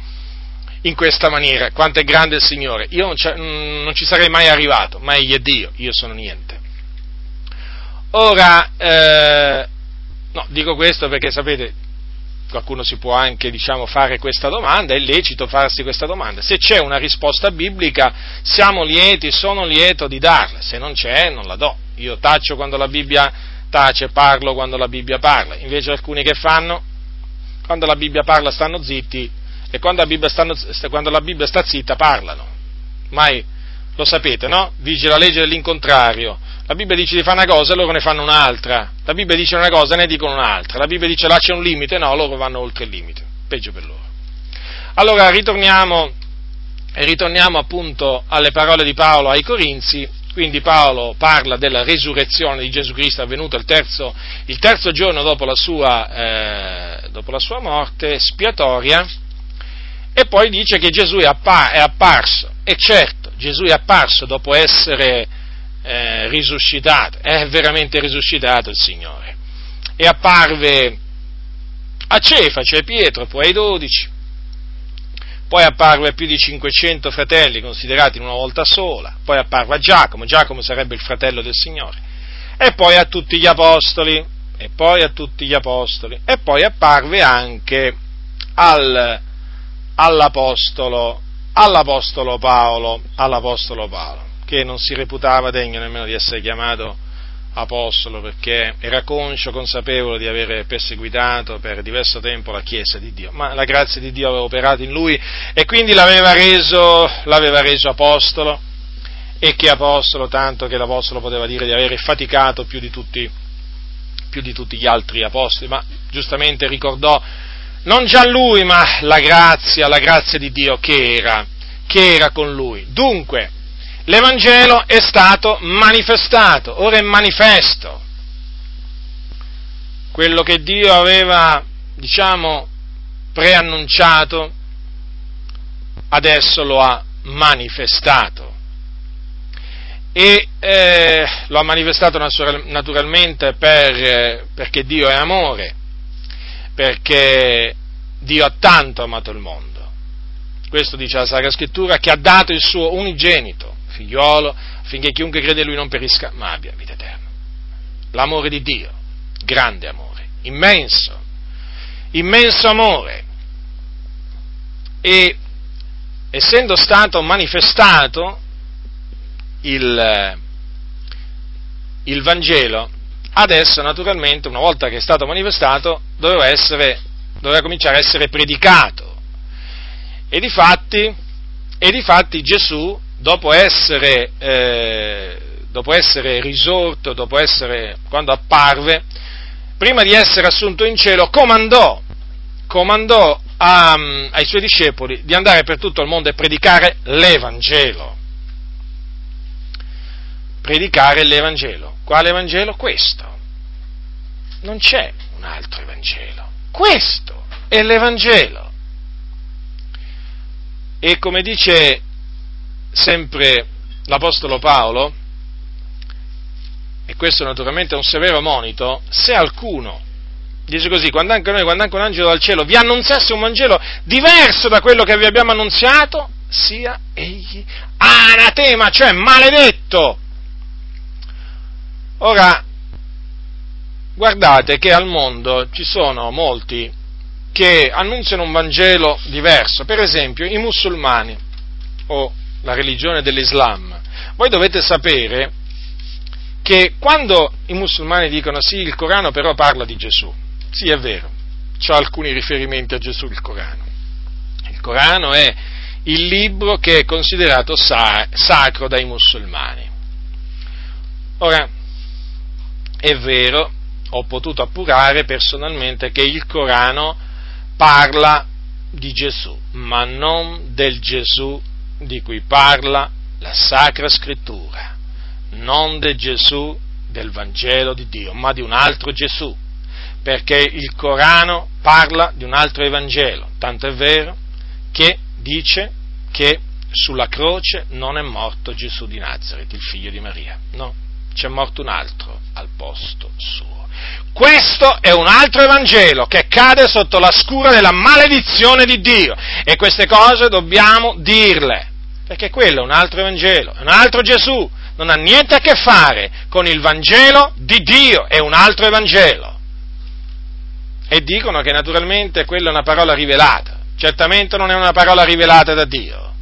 in questa maniera. Quanto è grande il Signore! Io non, non ci sarei mai arrivato, ma Egli è Dio, io sono niente. Ora, eh, no, dico questo perché sapete, qualcuno si può anche diciamo, fare questa domanda, è lecito farsi questa domanda. Se c'è una risposta biblica, siamo lieti, sono lieto di darla, se non c'è non la do. Io taccio quando la Bibbia tace, parlo quando la Bibbia parla. Invece alcuni che fanno, quando la Bibbia parla stanno zitti e quando la Bibbia, stanno, quando la Bibbia sta zitta parlano. Mai lo sapete, no? Vige la legge dell'incontrario la Bibbia dice di fare una cosa e loro ne fanno un'altra. La Bibbia dice una cosa e ne dicono un'altra. La Bibbia dice là c'è un limite, no, loro vanno oltre il limite. Peggio per loro. Allora ritorniamo, ritorniamo appunto alle parole di Paolo ai Corinzi. Quindi Paolo parla della resurrezione di Gesù Cristo avvenuta il terzo, il terzo giorno dopo la, sua, eh, dopo la sua morte spiatoria e poi dice che Gesù è, apparso. E certo, Gesù è apparso dopo essere eh, risuscitato, è veramente risuscitato il Signore. E apparve a Cefa, cioè Pietro, poi ai dodici, poi apparve a più di 500 fratelli considerati in una volta sola, poi apparve a Giacomo, Giacomo sarebbe il fratello del Signore, e poi a tutti gli apostoli, e poi a tutti gli apostoli, e poi apparve anche al, all'apostolo, all'apostolo Paolo, all'apostolo Paolo che non si reputava degno nemmeno di essere chiamato apostolo perché era conscio, consapevole di aver perseguitato per diverso tempo la Chiesa di Dio, ma la grazia di Dio aveva operato in lui e quindi l'aveva reso, l'aveva reso apostolo. E che apostolo, tanto che l'apostolo poteva dire di avere faticato più di tutti, più di tutti gli altri apostoli, ma giustamente ricordò non già lui, ma la grazia, la grazia di Dio che era, che era con lui. Dunque, l'Evangelo è stato manifestato, ora è manifesto. Quello che Dio aveva, diciamo, preannunciato, adesso lo ha manifestato. E eh, lo ha manifestato naturalmente per, perché Dio è amore, perché Dio ha tanto amato il mondo. Questo dice la Sacra Scrittura, che ha dato il suo unigenito, figliolo, affinché chiunque crede in lui non perisca, ma abbia vita eterna. L'amore di Dio, grande amore, immenso, immenso amore. E essendo stato manifestato il, il Vangelo, adesso naturalmente, una volta che è stato manifestato, doveva, essere, doveva cominciare a essere predicato. E difatti, e difatti Gesù, dopo essere, eh, dopo essere risorto, dopo essere, quando apparve, prima di essere assunto in cielo, comandò, comandò a, ai suoi discepoli di andare per tutto il mondo e predicare l'Evangelo. Predicare l'Evangelo. Quale Evangelo? Questo. Non c'è un altro Evangelo. Questo è l'Evangelo. E come dice sempre l'Apostolo Paolo, e questo naturalmente è un severo monito, se qualcuno, dice così, quando anche noi, quando anche un angelo dal cielo vi annunziasse un Vangelo diverso da quello che vi abbiamo annunziato, sia egli anatema, cioè maledetto. Ora, guardate che al mondo ci sono molti che annunziano un Vangelo diverso, per esempio i musulmani o la religione dell'Islam. Voi dovete sapere che quando i musulmani dicono sì, il Corano però parla di Gesù, sì è vero, c'è alcuni riferimenti a Gesù il Corano. Il Corano è il libro che è considerato sa- sacro dai musulmani. Ora, è vero, ho potuto appurare personalmente che il Corano parla di Gesù, ma non del Gesù di cui parla la Sacra Scrittura non del Gesù del Vangelo di Dio, ma di un altro Gesù, perché il Corano parla di un altro Evangelo, tanto è vero che dice che sulla croce non è morto Gesù di Nazareth, il figlio di Maria, no, c'è morto un altro al posto suo. Questo è un altro Evangelo che cade sotto la scura della maledizione di Dio. E queste cose dobbiamo dirle, perché quello è un altro Evangelo, è un altro Gesù, non ha niente a che fare con il Vangelo di Dio, è un altro Evangelo. E dicono che naturalmente quella è una parola rivelata, certamente non è una parola rivelata da Dio,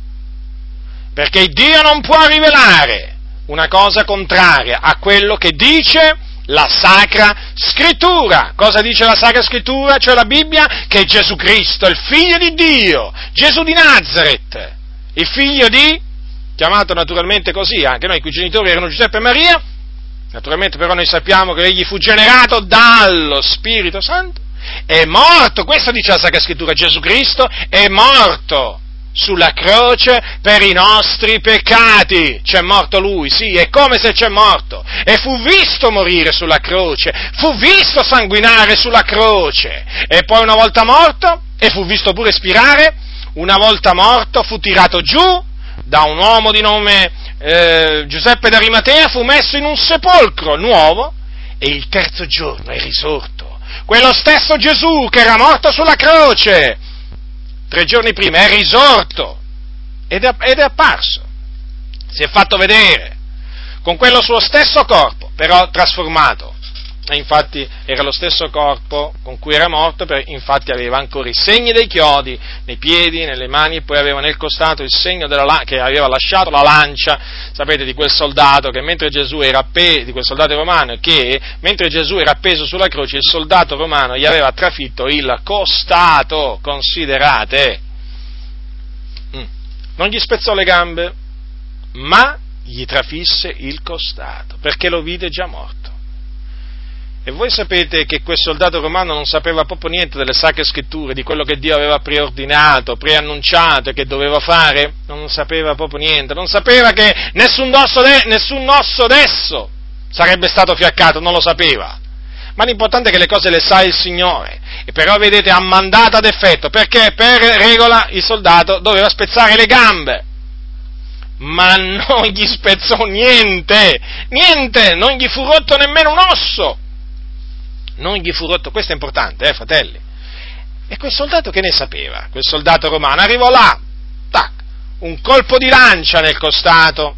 perché Dio non può rivelare una cosa contraria a quello che dice la Sacra Scrittura. Cosa dice la Sacra Scrittura, cioè la Bibbia? Che Gesù Cristo, il figlio di Dio, Gesù di Nazareth, il figlio di chiamato naturalmente così, anche noi, i cui genitori erano Giuseppe e Maria, naturalmente però noi sappiamo che egli fu generato dallo Spirito Santo, è morto, questo dice la Sacra Scrittura, Gesù Cristo è morto sulla croce per i nostri peccati. C'è morto lui, sì, è come se c'è morto. E fu visto morire sulla croce, fu visto sanguinare sulla croce. E poi una volta morto, e fu visto pure spirare, una volta morto fu tirato giù da un uomo di nome eh, Giuseppe d'Arimatea, fu messo in un sepolcro nuovo e il terzo giorno è risorto. Quello stesso Gesù che era morto sulla croce tre giorni prima è risorto ed è, ed è apparso. Si è fatto vedere con quello suo stesso corpo, però trasformato infatti era lo stesso corpo con cui era morto, infatti aveva ancora i segni dei chiodi nei piedi, nelle mani, e poi aveva nel costato il segno della, che aveva lasciato la lancia, sapete, di quel soldato che mentre Gesù era appeso, di quel soldato romano, che mentre Gesù era appeso sulla croce, il soldato romano gli aveva trafitto il costato, considerate. Mm. Non gli spezzò le gambe, ma gli trafisse il costato, perché lo vide già morto. E voi sapete che quel soldato romano non sapeva proprio niente delle sacre scritture, di quello che Dio aveva preordinato, preannunciato e che doveva fare? Non sapeva proprio niente, non sapeva che nessun osso, de- nessun osso adesso sarebbe stato fiaccato, non lo sapeva. Ma l'importante è che le cose le sa il Signore. E però vedete ha mandato ad effetto, perché per regola il soldato doveva spezzare le gambe. Ma non gli spezzò niente, niente, non gli fu rotto nemmeno un osso non gli fu rotto, questo è importante, eh, fratelli. E quel soldato che ne sapeva? Quel soldato romano arrivò là, tac, un colpo di lancia nel costato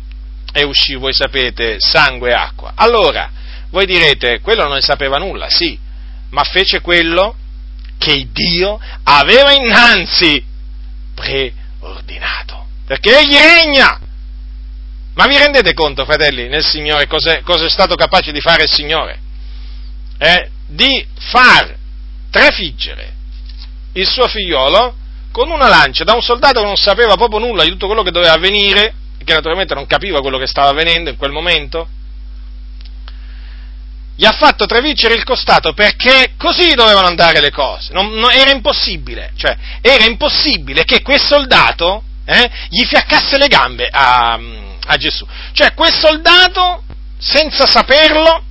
e uscì, voi sapete, sangue e acqua. Allora, voi direte, quello non ne sapeva nulla, sì, ma fece quello che Dio aveva innanzi preordinato, perché egli regna. Ma vi rendete conto, fratelli, nel Signore, cosa è stato capace di fare il Signore? Eh? Di far trafiggere il suo figliolo con una lancia da un soldato che non sapeva proprio nulla di tutto quello che doveva avvenire, che naturalmente non capiva quello che stava avvenendo in quel momento, gli ha fatto travincere il costato perché così dovevano andare le cose. Non, non, era impossibile, cioè era impossibile che quel soldato eh, gli fiaccasse le gambe a, a Gesù. Cioè quel soldato, senza saperlo,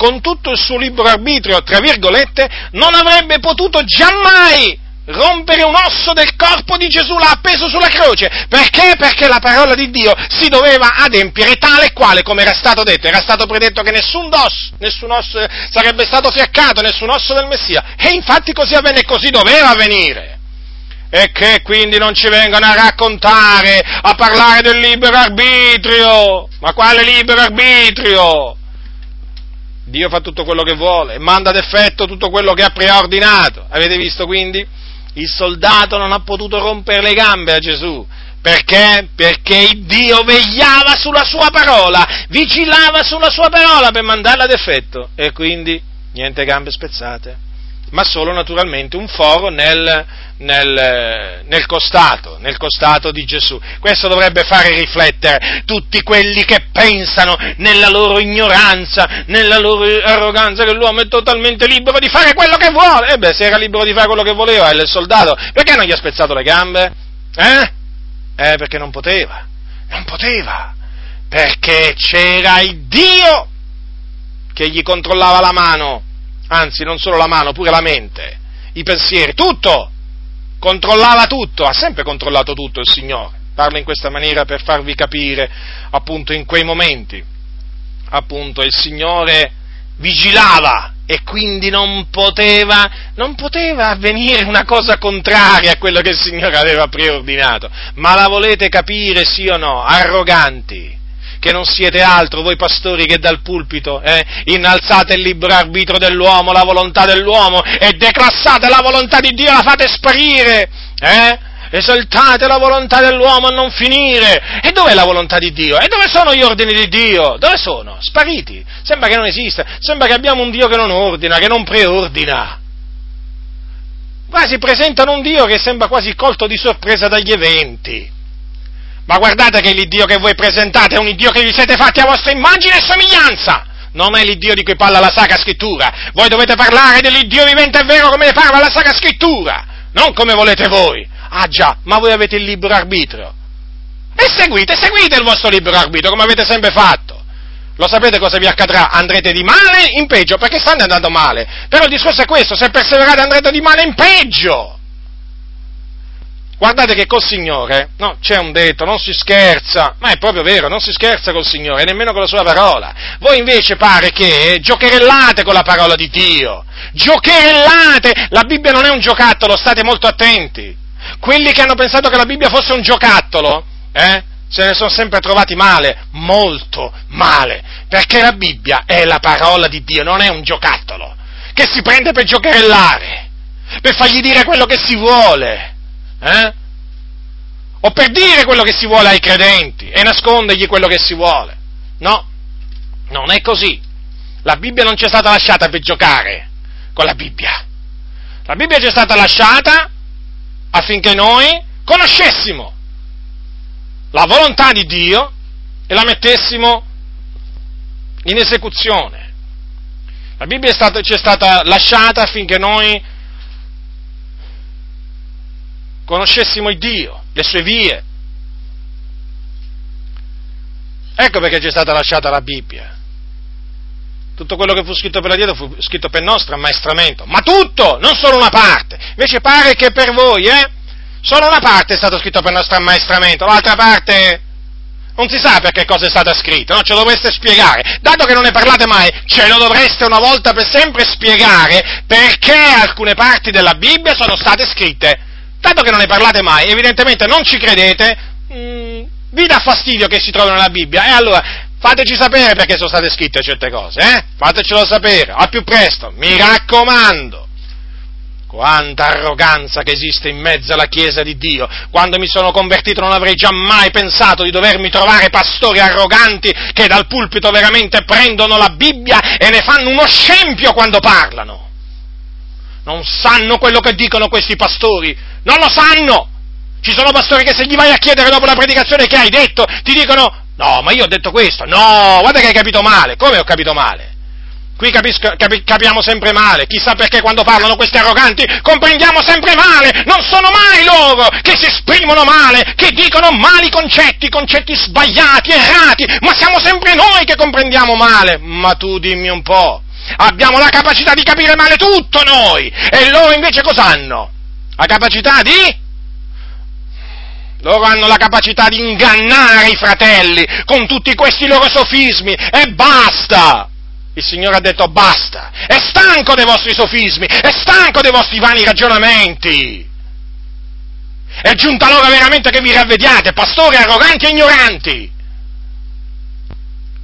con tutto il suo libero arbitrio, tra virgolette, non avrebbe potuto giammai rompere un osso del corpo di Gesù, l'ha appeso sulla croce. Perché? Perché la parola di Dio si doveva adempiere tale e quale, come era stato detto, era stato predetto che nessun osso, nessun osso sarebbe stato fiaccato, nessun osso del Messia. E infatti così avvenne e così doveva avvenire. E che quindi non ci vengano a raccontare, a parlare del libero arbitrio. Ma quale libero arbitrio? Dio fa tutto quello che vuole, manda ad effetto tutto quello che ha preordinato. Avete visto quindi? Il soldato non ha potuto rompere le gambe a Gesù. Perché? Perché Dio vegliava sulla sua parola, vigilava sulla sua parola per mandarla ad effetto. E quindi niente gambe spezzate ma solo naturalmente un foro nel, nel, nel, costato, nel costato di Gesù. Questo dovrebbe fare riflettere tutti quelli che pensano nella loro ignoranza, nella loro arroganza, che l'uomo è totalmente libero di fare quello che vuole. E beh, se era libero di fare quello che voleva, è il soldato, perché non gli ha spezzato le gambe? Eh? Eh, perché non poteva. Non poteva. Perché c'era il Dio che gli controllava la mano anzi non solo la mano, pure la mente, i pensieri, tutto, controllava tutto, ha sempre controllato tutto il Signore. Parlo in questa maniera per farvi capire, appunto, in quei momenti, appunto, il Signore vigilava e quindi non poteva, non poteva avvenire una cosa contraria a quello che il Signore aveva preordinato. Ma la volete capire, sì o no? Arroganti che non siete altro voi pastori che dal pulpito eh, innalzate il libero arbitro dell'uomo, la volontà dell'uomo e declassate la volontà di Dio, la fate sparire, eh? esaltate la volontà dell'uomo a non finire. E dov'è la volontà di Dio? E dove sono gli ordini di Dio? Dove sono? Spariti. Sembra che non esista, sembra che abbiamo un Dio che non ordina, che non preordina. Quasi presentano un Dio che sembra quasi colto di sorpresa dagli eventi. Ma guardate che l'Iddio che voi presentate è un Iddio che vi siete fatti a vostra immagine e somiglianza. Non è l'Iddio di cui parla la Sacra Scrittura. Voi dovete parlare dell'Iddio vivente e vero come ne parla la Sacra Scrittura, non come volete voi. Ah già, ma voi avete il libero arbitrio. E seguite, seguite il vostro libero arbitrio come avete sempre fatto. Lo sapete cosa vi accadrà? Andrete di male in peggio, perché state andando male. Però il discorso è questo, se perseverate andrete di male in peggio. Guardate che col Signore, no, c'è un detto, non si scherza, ma è proprio vero, non si scherza col Signore, nemmeno con la sua parola. Voi invece pare che giocherellate con la parola di Dio, giocherellate, la Bibbia non è un giocattolo, state molto attenti. Quelli che hanno pensato che la Bibbia fosse un giocattolo, eh, se ne sono sempre trovati male, molto male, perché la Bibbia è la parola di Dio, non è un giocattolo, che si prende per giocherellare, per fargli dire quello che si vuole. Eh? O per dire quello che si vuole ai credenti e nascondergli quello che si vuole. No, non è così. La Bibbia non ci è stata lasciata per giocare con la Bibbia. La Bibbia ci è stata lasciata affinché noi conoscessimo la volontà di Dio e la mettessimo in esecuzione. La Bibbia è stata, ci è stata lasciata affinché noi conoscessimo il Dio, le sue vie. Ecco perché ci è stata lasciata la Bibbia. Tutto quello che fu scritto per la dieta fu scritto per nostro ammaestramento, ma tutto, non solo una parte. Invece pare che per voi, eh, solo una parte è stato scritto per nostro ammaestramento, l'altra parte non si sa per che cosa è stata scritta, no? ce lo dovreste spiegare. Dato che non ne parlate mai, ce lo dovreste una volta per sempre spiegare perché alcune parti della Bibbia sono state scritte. Dato che non ne parlate mai, evidentemente non ci credete, mh, mm, vi dà fastidio che si trovino nella Bibbia, e allora fateci sapere perché sono state scritte certe cose, eh? Fatecelo sapere, al più presto, mi raccomando. Quanta arroganza che esiste in mezzo alla Chiesa di Dio. Quando mi sono convertito non avrei già mai pensato di dovermi trovare pastori arroganti che dal pulpito veramente prendono la Bibbia e ne fanno uno scempio quando parlano. Non sanno quello che dicono questi pastori, non lo sanno. Ci sono pastori che se gli vai a chiedere dopo la predicazione che hai detto, ti dicono, no, ma io ho detto questo, no, guarda che hai capito male, come ho capito male? Qui capisco, capi, capiamo sempre male, chissà perché quando parlano questi arroganti comprendiamo sempre male, non sono mai loro che si esprimono male, che dicono mali concetti, concetti sbagliati, errati, ma siamo sempre noi che comprendiamo male. Ma tu dimmi un po', abbiamo la capacità di capire male tutto noi, e loro invece cosa hanno? La capacità di loro hanno la capacità di ingannare i fratelli con tutti questi loro sofismi e basta! Il Signore ha detto basta, è stanco dei vostri sofismi, è stanco dei vostri vani ragionamenti. È giunta l'ora veramente che vi ravvediate, pastori arroganti e ignoranti.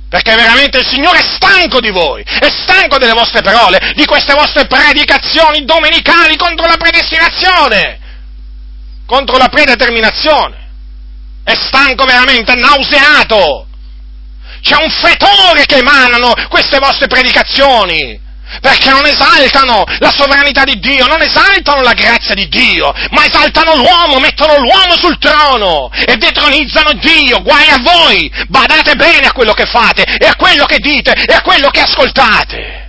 Perché veramente il Signore è stanco di voi, è stanco delle vostre parole, di queste vostre predicazioni domenicali contro la predestinazione, contro la predeterminazione. È stanco veramente, è nauseato c'è un fetore che emanano queste vostre predicazioni, perché non esaltano la sovranità di Dio, non esaltano la grazia di Dio, ma esaltano l'uomo, mettono l'uomo sul trono e detronizzano Dio, guai a voi, badate bene a quello che fate e a quello che dite e a quello che ascoltate.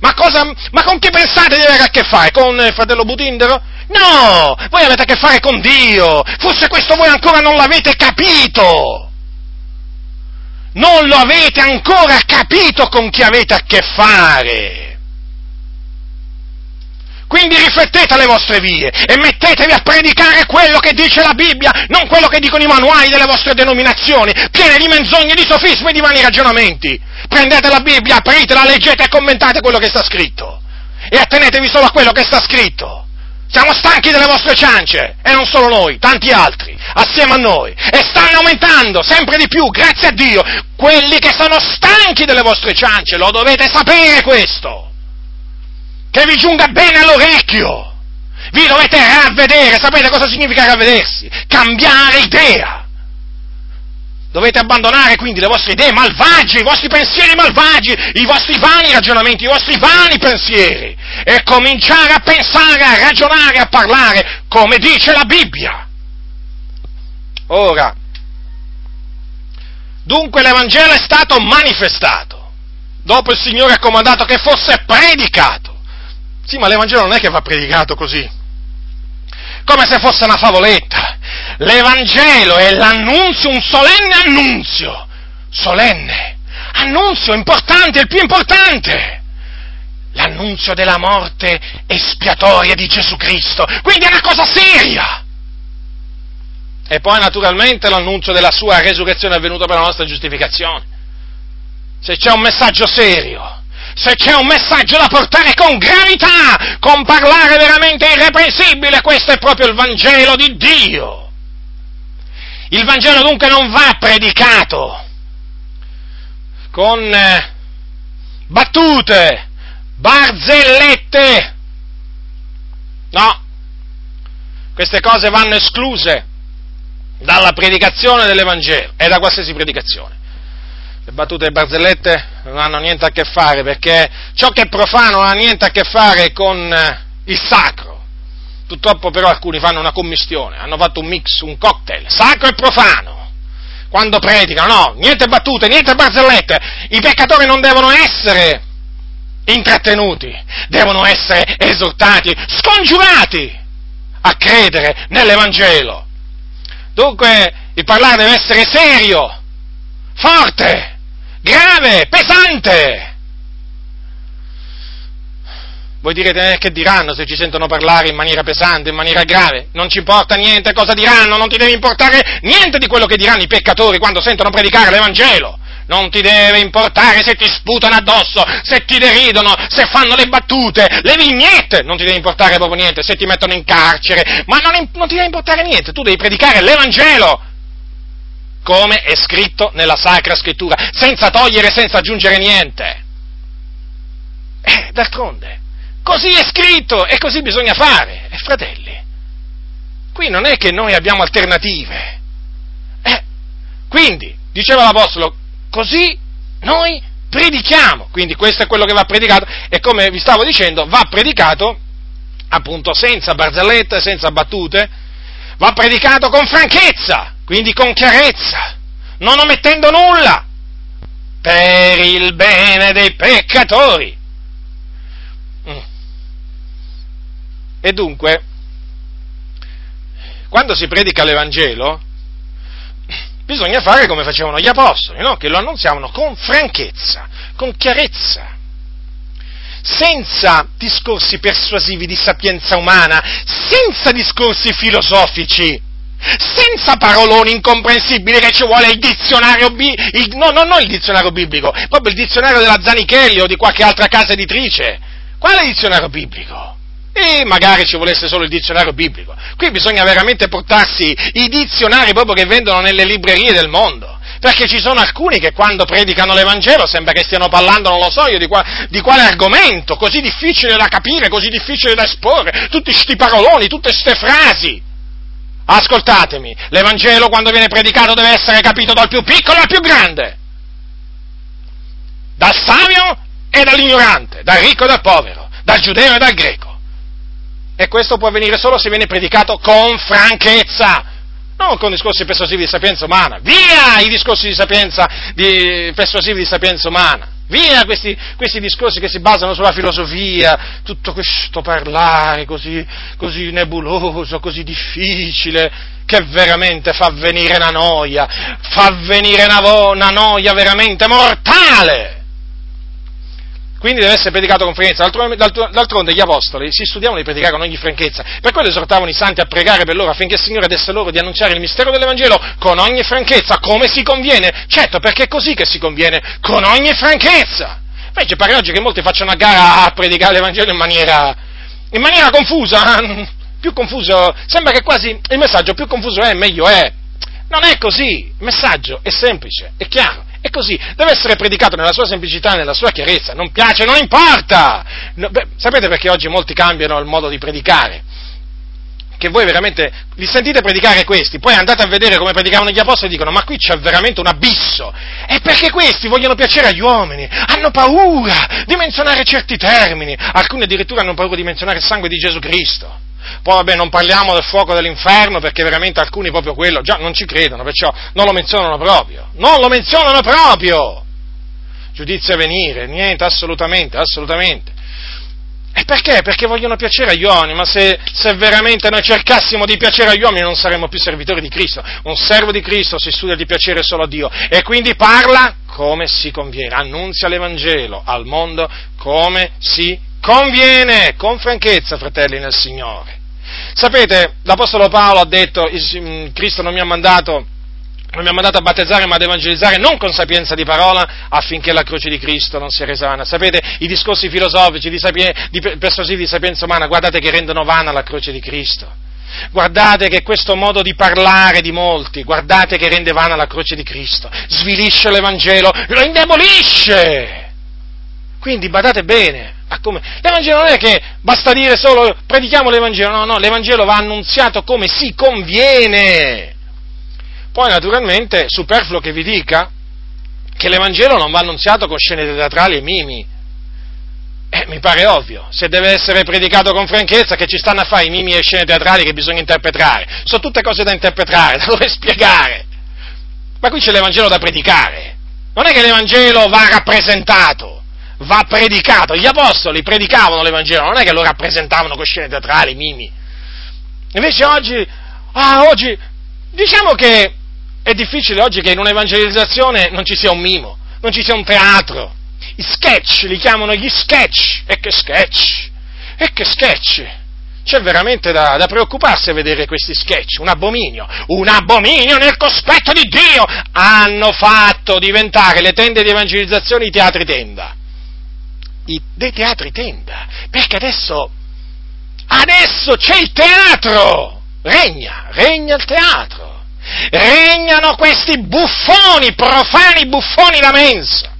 Ma, cosa, ma con chi pensate di avere a che fare? Con il fratello Butindero? No, voi avete a che fare con Dio, forse questo voi ancora non l'avete capito non lo avete ancora capito con chi avete a che fare. Quindi riflettete alle vostre vie e mettetevi a predicare quello che dice la Bibbia, non quello che dicono i manuali delle vostre denominazioni, piene di menzogne, di sofismi e di vani ragionamenti. Prendete la Bibbia, apritela, leggete e commentate quello che sta scritto. E attenetevi solo a quello che sta scritto. Siamo stanchi delle vostre ciance, e non solo noi, tanti altri, assieme a noi, e stanno aumentando sempre di più, grazie a Dio, quelli che sono stanchi delle vostre ciance, lo dovete sapere questo, che vi giunga bene all'orecchio, vi dovete ravvedere, sapete cosa significa ravvedersi? Cambiare idea, Dovete abbandonare quindi le vostre idee malvagie, i vostri pensieri malvagi, i vostri vani ragionamenti, i vostri vani pensieri e cominciare a pensare, a ragionare, a parlare come dice la Bibbia. Ora, dunque l'Evangelo è stato manifestato, dopo il Signore ha comandato che fosse predicato. Sì, ma l'Evangelo non è che va predicato così come se fosse una favoletta. L'Evangelo è l'annunzio, un solenne annunzio, solenne, annunzio importante, il più importante. L'annunzio della morte espiatoria di Gesù Cristo, quindi è una cosa seria. E poi naturalmente l'annunzio della sua resurrezione avvenuta per la nostra giustificazione. Se c'è un messaggio serio, se c'è un messaggio da portare con gravità, con parlare veramente irreprensibile, questo è proprio il Vangelo di Dio. Il Vangelo dunque non va predicato con eh, battute, barzellette. No, queste cose vanno escluse dalla predicazione dell'Evangelo e da qualsiasi predicazione le battute e barzellette non hanno niente a che fare perché ciò che è profano non ha niente a che fare con eh, il sacro. Purtroppo però alcuni fanno una commistione, hanno fatto un mix, un cocktail, sacro e profano. quando predicano, no, niente battute, niente barzellette, i peccatori non devono essere intrattenuti, devono essere esortati, scongiurati a credere nell'Evangelo. Dunque il parlare deve essere serio, forte, grave, pesante. Voi direte eh, che diranno se ci sentono parlare in maniera pesante, in maniera grave? Non ci importa niente cosa diranno, non ti deve importare niente di quello che diranno i peccatori quando sentono predicare l'Evangelo. Non ti deve importare se ti sputano addosso, se ti deridono, se fanno le battute, le vignette, non ti deve importare proprio niente, se ti mettono in carcere, ma non, non ti deve importare niente, tu devi predicare l'Evangelo come è scritto nella Sacra Scrittura, senza togliere, senza aggiungere niente. Eh, d'altronde, Così è scritto e così bisogna fare. E fratelli, qui non è che noi abbiamo alternative. Eh, quindi, diceva l'Apostolo, così noi predichiamo. Quindi questo è quello che va predicato e come vi stavo dicendo, va predicato appunto senza barzellette, senza battute, va predicato con franchezza, quindi con chiarezza, non omettendo nulla, per il bene dei peccatori. E dunque, quando si predica l'Evangelo, bisogna fare come facevano gli apostoli, no? che lo annunziavano con franchezza, con chiarezza, senza discorsi persuasivi di sapienza umana, senza discorsi filosofici, senza paroloni incomprensibili che ci vuole il dizionario biblico, no, no, non il dizionario biblico, proprio il dizionario della Zanichelli o di qualche altra casa editrice. Quale dizionario biblico? E magari ci volesse solo il dizionario biblico. Qui bisogna veramente portarsi i dizionari proprio che vendono nelle librerie del mondo. Perché ci sono alcuni che quando predicano l'Evangelo sembra che stiano parlando, non lo so io, di, qua, di quale argomento, così difficile da capire, così difficile da esporre, tutti questi paroloni, tutte queste frasi. Ascoltatemi, l'Evangelo quando viene predicato deve essere capito dal più piccolo al più grande, dal savio e dall'ignorante, dal ricco e dal povero, dal giudeo e dal greco. E questo può avvenire solo se viene predicato con franchezza, non con discorsi persuasivi di sapienza umana. Via i discorsi di sapienza, di, persuasivi di sapienza umana. Via questi, questi, discorsi che si basano sulla filosofia, tutto questo parlare così, così nebuloso, così difficile, che veramente fa venire una noia, fa venire una, una noia veramente mortale quindi deve essere predicato con franchezza. D'altronde gli apostoli si studiavano di predicare con ogni franchezza, per quello esortavano i santi a pregare per loro affinché il Signore desse loro di annunciare il mistero dell'Evangelo con ogni franchezza, come si conviene. Certo, perché è così che si conviene, con ogni franchezza. Invece pare oggi che molti facciano a gara a predicare l'Evangelo in maniera, in maniera confusa, più confuso, sembra che quasi il messaggio più confuso è meglio è. Non è così, il messaggio è semplice, è chiaro. È così, deve essere predicato nella sua semplicità nella sua chiarezza, non piace, non importa! No, beh, sapete perché oggi molti cambiano il modo di predicare? Che voi veramente li sentite predicare questi, poi andate a vedere come predicavano gli apostoli e dicono ma qui c'è veramente un abisso. È perché questi vogliono piacere agli uomini, hanno paura di menzionare certi termini, alcuni addirittura hanno paura di menzionare il sangue di Gesù Cristo. Poi vabbè, non parliamo del fuoco dell'inferno perché veramente alcuni proprio quello già non ci credono, perciò non lo menzionano proprio. Non lo menzionano proprio! Giudizio a venire, niente, assolutamente, assolutamente. E perché? Perché vogliono piacere agli uomini, ma se, se, veramente noi cercassimo di piacere agli uomini non saremmo più servitori di Cristo. Un servo di Cristo si studia di piacere solo a Dio e quindi parla come si conviene, annunzia l'Evangelo al mondo come si conviene, con franchezza, fratelli nel Signore. Sapete, l'Apostolo Paolo ha detto, mm, Cristo non mi ha mandato non mi ha mandato a battezzare ma ad evangelizzare non con sapienza di parola affinché la croce di Cristo non sia resa vana. Sapete, i discorsi filosofici, di, sapie, di persuasivi di sapienza umana, guardate che rendono vana la croce di Cristo. Guardate che questo modo di parlare di molti, guardate che rende vana la croce di Cristo, svilisce l'Evangelo, lo indebolisce. Quindi badate bene, come... L'Evangelo non è che basta dire solo predichiamo l'Evangelo, no, no, l'Evangelo va annunziato come si conviene. Poi naturalmente superfluo che vi dica che l'Evangelo non va annunziato con scene teatrali e mimi. Eh, mi pare ovvio, se deve essere predicato con franchezza che ci stanno a fare i mimi e scene teatrali che bisogna interpretare. Sono tutte cose da interpretare, da dover spiegare. Ma qui c'è l'Evangelo da predicare. Non è che l'Evangelo va rappresentato, va predicato. Gli apostoli predicavano l'Evangelo, non è che lo rappresentavano con scene teatrali, mimi. Invece oggi, ah, oggi, diciamo che è difficile oggi che in un'evangelizzazione non ci sia un mimo, non ci sia un teatro. I sketch, li chiamano gli sketch. E che sketch! E che sketch! C'è veramente da, da, preoccuparsi a vedere questi sketch, un abominio, un abominio nel cospetto di Dio! Hanno fatto diventare le tende di evangelizzazione i teatri tenda. I, dei teatri tenda, perché adesso, adesso c'è il teatro! Regna, regna il teatro! regnano questi buffoni, profani buffoni da mensa,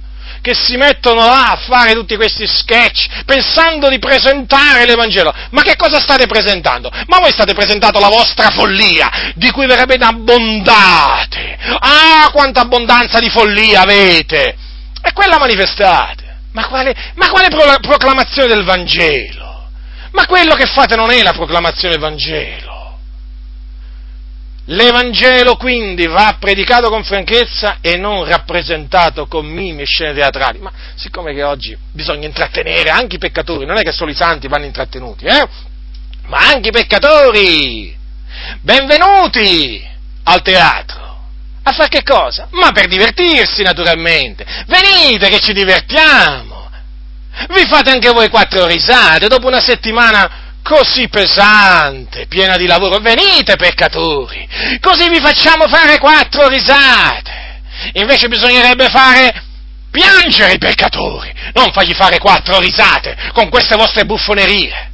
che si mettono là a fare tutti questi sketch pensando di presentare l'Evangelo. Ma che cosa state presentando? Ma voi state presentando la vostra follia, di cui veramente abbondate. Ah, quanta abbondanza di follia avete! E quella manifestate. Ma quale, ma quale pro- proclamazione del Vangelo? Ma quello che fate non è la proclamazione del Vangelo. L'Evangelo quindi va predicato con franchezza e non rappresentato con mimi e scene teatrali. Ma siccome che oggi bisogna intrattenere anche i peccatori, non è che solo i santi vanno intrattenuti, eh? Ma anche i peccatori! Benvenuti al teatro! A fare che cosa? Ma per divertirsi, naturalmente! Venite che ci divertiamo! Vi fate anche voi quattro risate dopo una settimana così pesante, piena di lavoro. Venite peccatori, così vi facciamo fare quattro risate. Invece bisognerebbe fare piangere i peccatori, non fargli fare quattro risate con queste vostre buffonerie.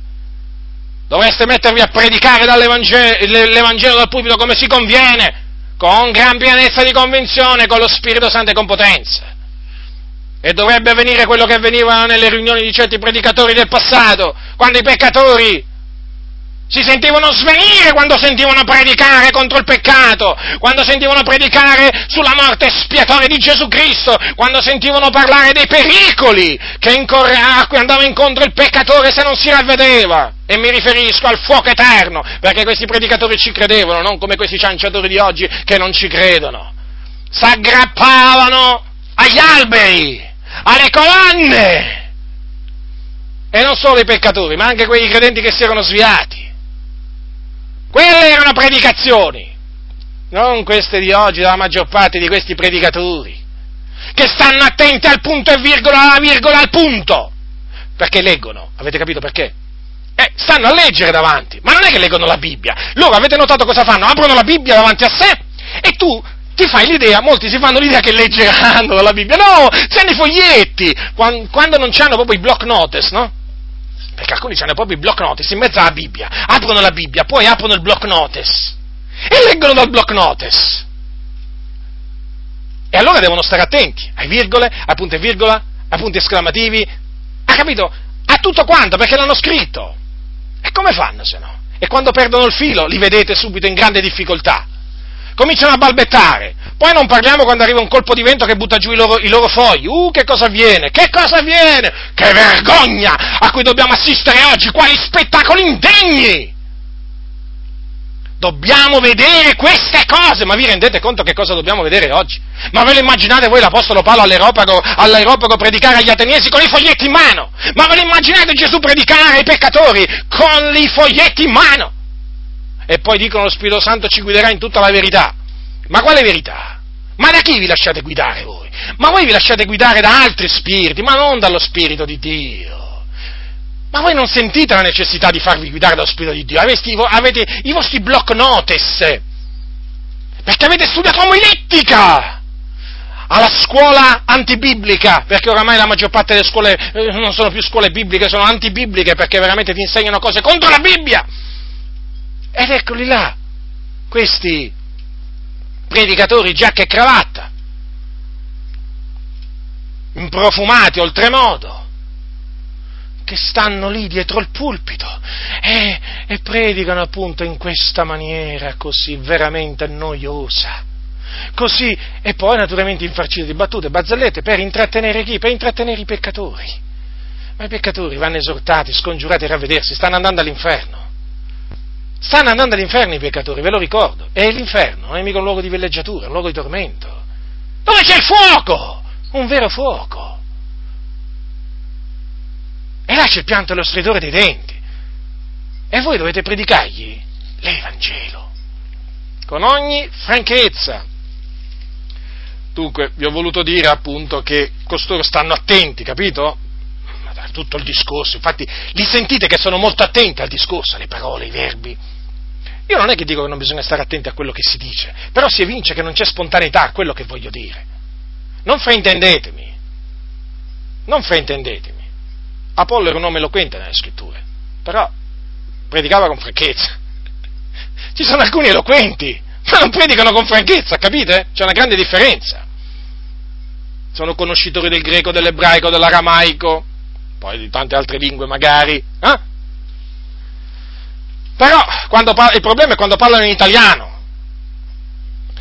Dovreste mettervi a predicare l'Evangelo dal pubblico come si conviene, con gran pienezza di convinzione, con lo Spirito Santo e con potenza. E dovrebbe avvenire quello che avveniva nelle riunioni di certi predicatori del passato, quando i peccatori si sentivano svenire quando sentivano predicare contro il peccato, quando sentivano predicare sulla morte espiatoria di Gesù Cristo, quando sentivano parlare dei pericoli che incorre, a andava incontro il peccatore se non si ravvedeva. E mi riferisco al fuoco eterno, perché questi predicatori ci credevano, non come questi cianciatori di oggi che non ci credono. S'aggrappavano agli alberi, alle colonne. E non solo i peccatori, ma anche quei credenti che si erano sviati. Quelle erano predicazioni, non queste di oggi, dalla maggior parte di questi predicatori, che stanno attenti al punto e virgola, alla virgola, al punto, perché leggono, avete capito perché? Eh, stanno a leggere davanti, ma non è che leggono la Bibbia, loro avete notato cosa fanno? Aprono la Bibbia davanti a sé e tu ti fai l'idea, molti si fanno l'idea che leggeranno dalla Bibbia. No, si hanno i foglietti, quando, non hanno proprio i block notice, no? Perché alcuni hanno proprio i block notice in mezzo alla Bibbia. Aprono la Bibbia, poi aprono il block notice e leggono dal block notice. E allora devono stare attenti ai virgole, a punti e virgola, a punti esclamativi, ha capito? A tutto quanto, perché l'hanno scritto. E come fanno se no? E quando perdono il filo li vedete subito in grande difficoltà cominciano a balbettare. Poi non parliamo quando arriva un colpo di vento che butta giù i loro, i loro fogli. Uh, che cosa avviene? Che cosa avviene? Che vergogna a cui dobbiamo assistere oggi! Quali spettacoli indegni! Dobbiamo vedere queste cose, ma vi rendete conto che cosa dobbiamo vedere oggi? Ma ve lo immaginate voi l'Apostolo Paolo all'aeropago, all'aeropago predicare agli ateniesi con i foglietti in mano? Ma ve lo immaginate Gesù predicare ai peccatori con i foglietti in mano? e poi dicono lo Spirito Santo ci guiderà in tutta la verità. Ma quale verità? Ma da chi vi lasciate guidare voi? Ma voi vi lasciate guidare da altri spiriti, ma non dallo Spirito di Dio. Ma voi non sentite la necessità di farvi guidare dallo Spirito di Dio? Avete, avete i vostri block notice, perché avete studiato omilettica alla scuola antibiblica, perché oramai la maggior parte delle scuole eh, non sono più scuole bibliche, sono antibibliche perché veramente ti insegnano cose contro la Bibbia. Ed eccoli là, questi predicatori giacca e cravatta, improfumati oltremodo, che stanno lì dietro il pulpito e, e predicano appunto in questa maniera così veramente noiosa. Così, e poi naturalmente infarciti di battute, barzellette per intrattenere chi? Per intrattenere i peccatori. Ma i peccatori vanno esortati, scongiurati a ravvedersi, stanno andando all'inferno. Stanno andando all'inferno i peccatori, ve lo ricordo. E l'inferno non è mica un luogo di villeggiatura, è un luogo di tormento. Dove c'è il fuoco? Un vero fuoco. E là c'è il pianto e lo stridore dei denti. E voi dovete predicargli l'Evangelo. Con ogni franchezza. Dunque, vi ho voluto dire appunto che costoro stanno attenti, capito? Tutto il discorso, infatti li sentite che sono molto attenti al discorso, alle parole, ai verbi. Io non è che dico che non bisogna stare attenti a quello che si dice, però si evince che non c'è spontaneità a quello che voglio dire. Non fraintendetemi, non fraintendetemi. Apollo era un uomo eloquente nelle scritture, però predicava con franchezza. Ci sono alcuni eloquenti, ma non predicano con franchezza, capite? C'è una grande differenza. Sono conoscitori del greco, dell'ebraico, dell'aramaico, poi di tante altre lingue magari, eh? Però parla, il problema è quando parlano in italiano.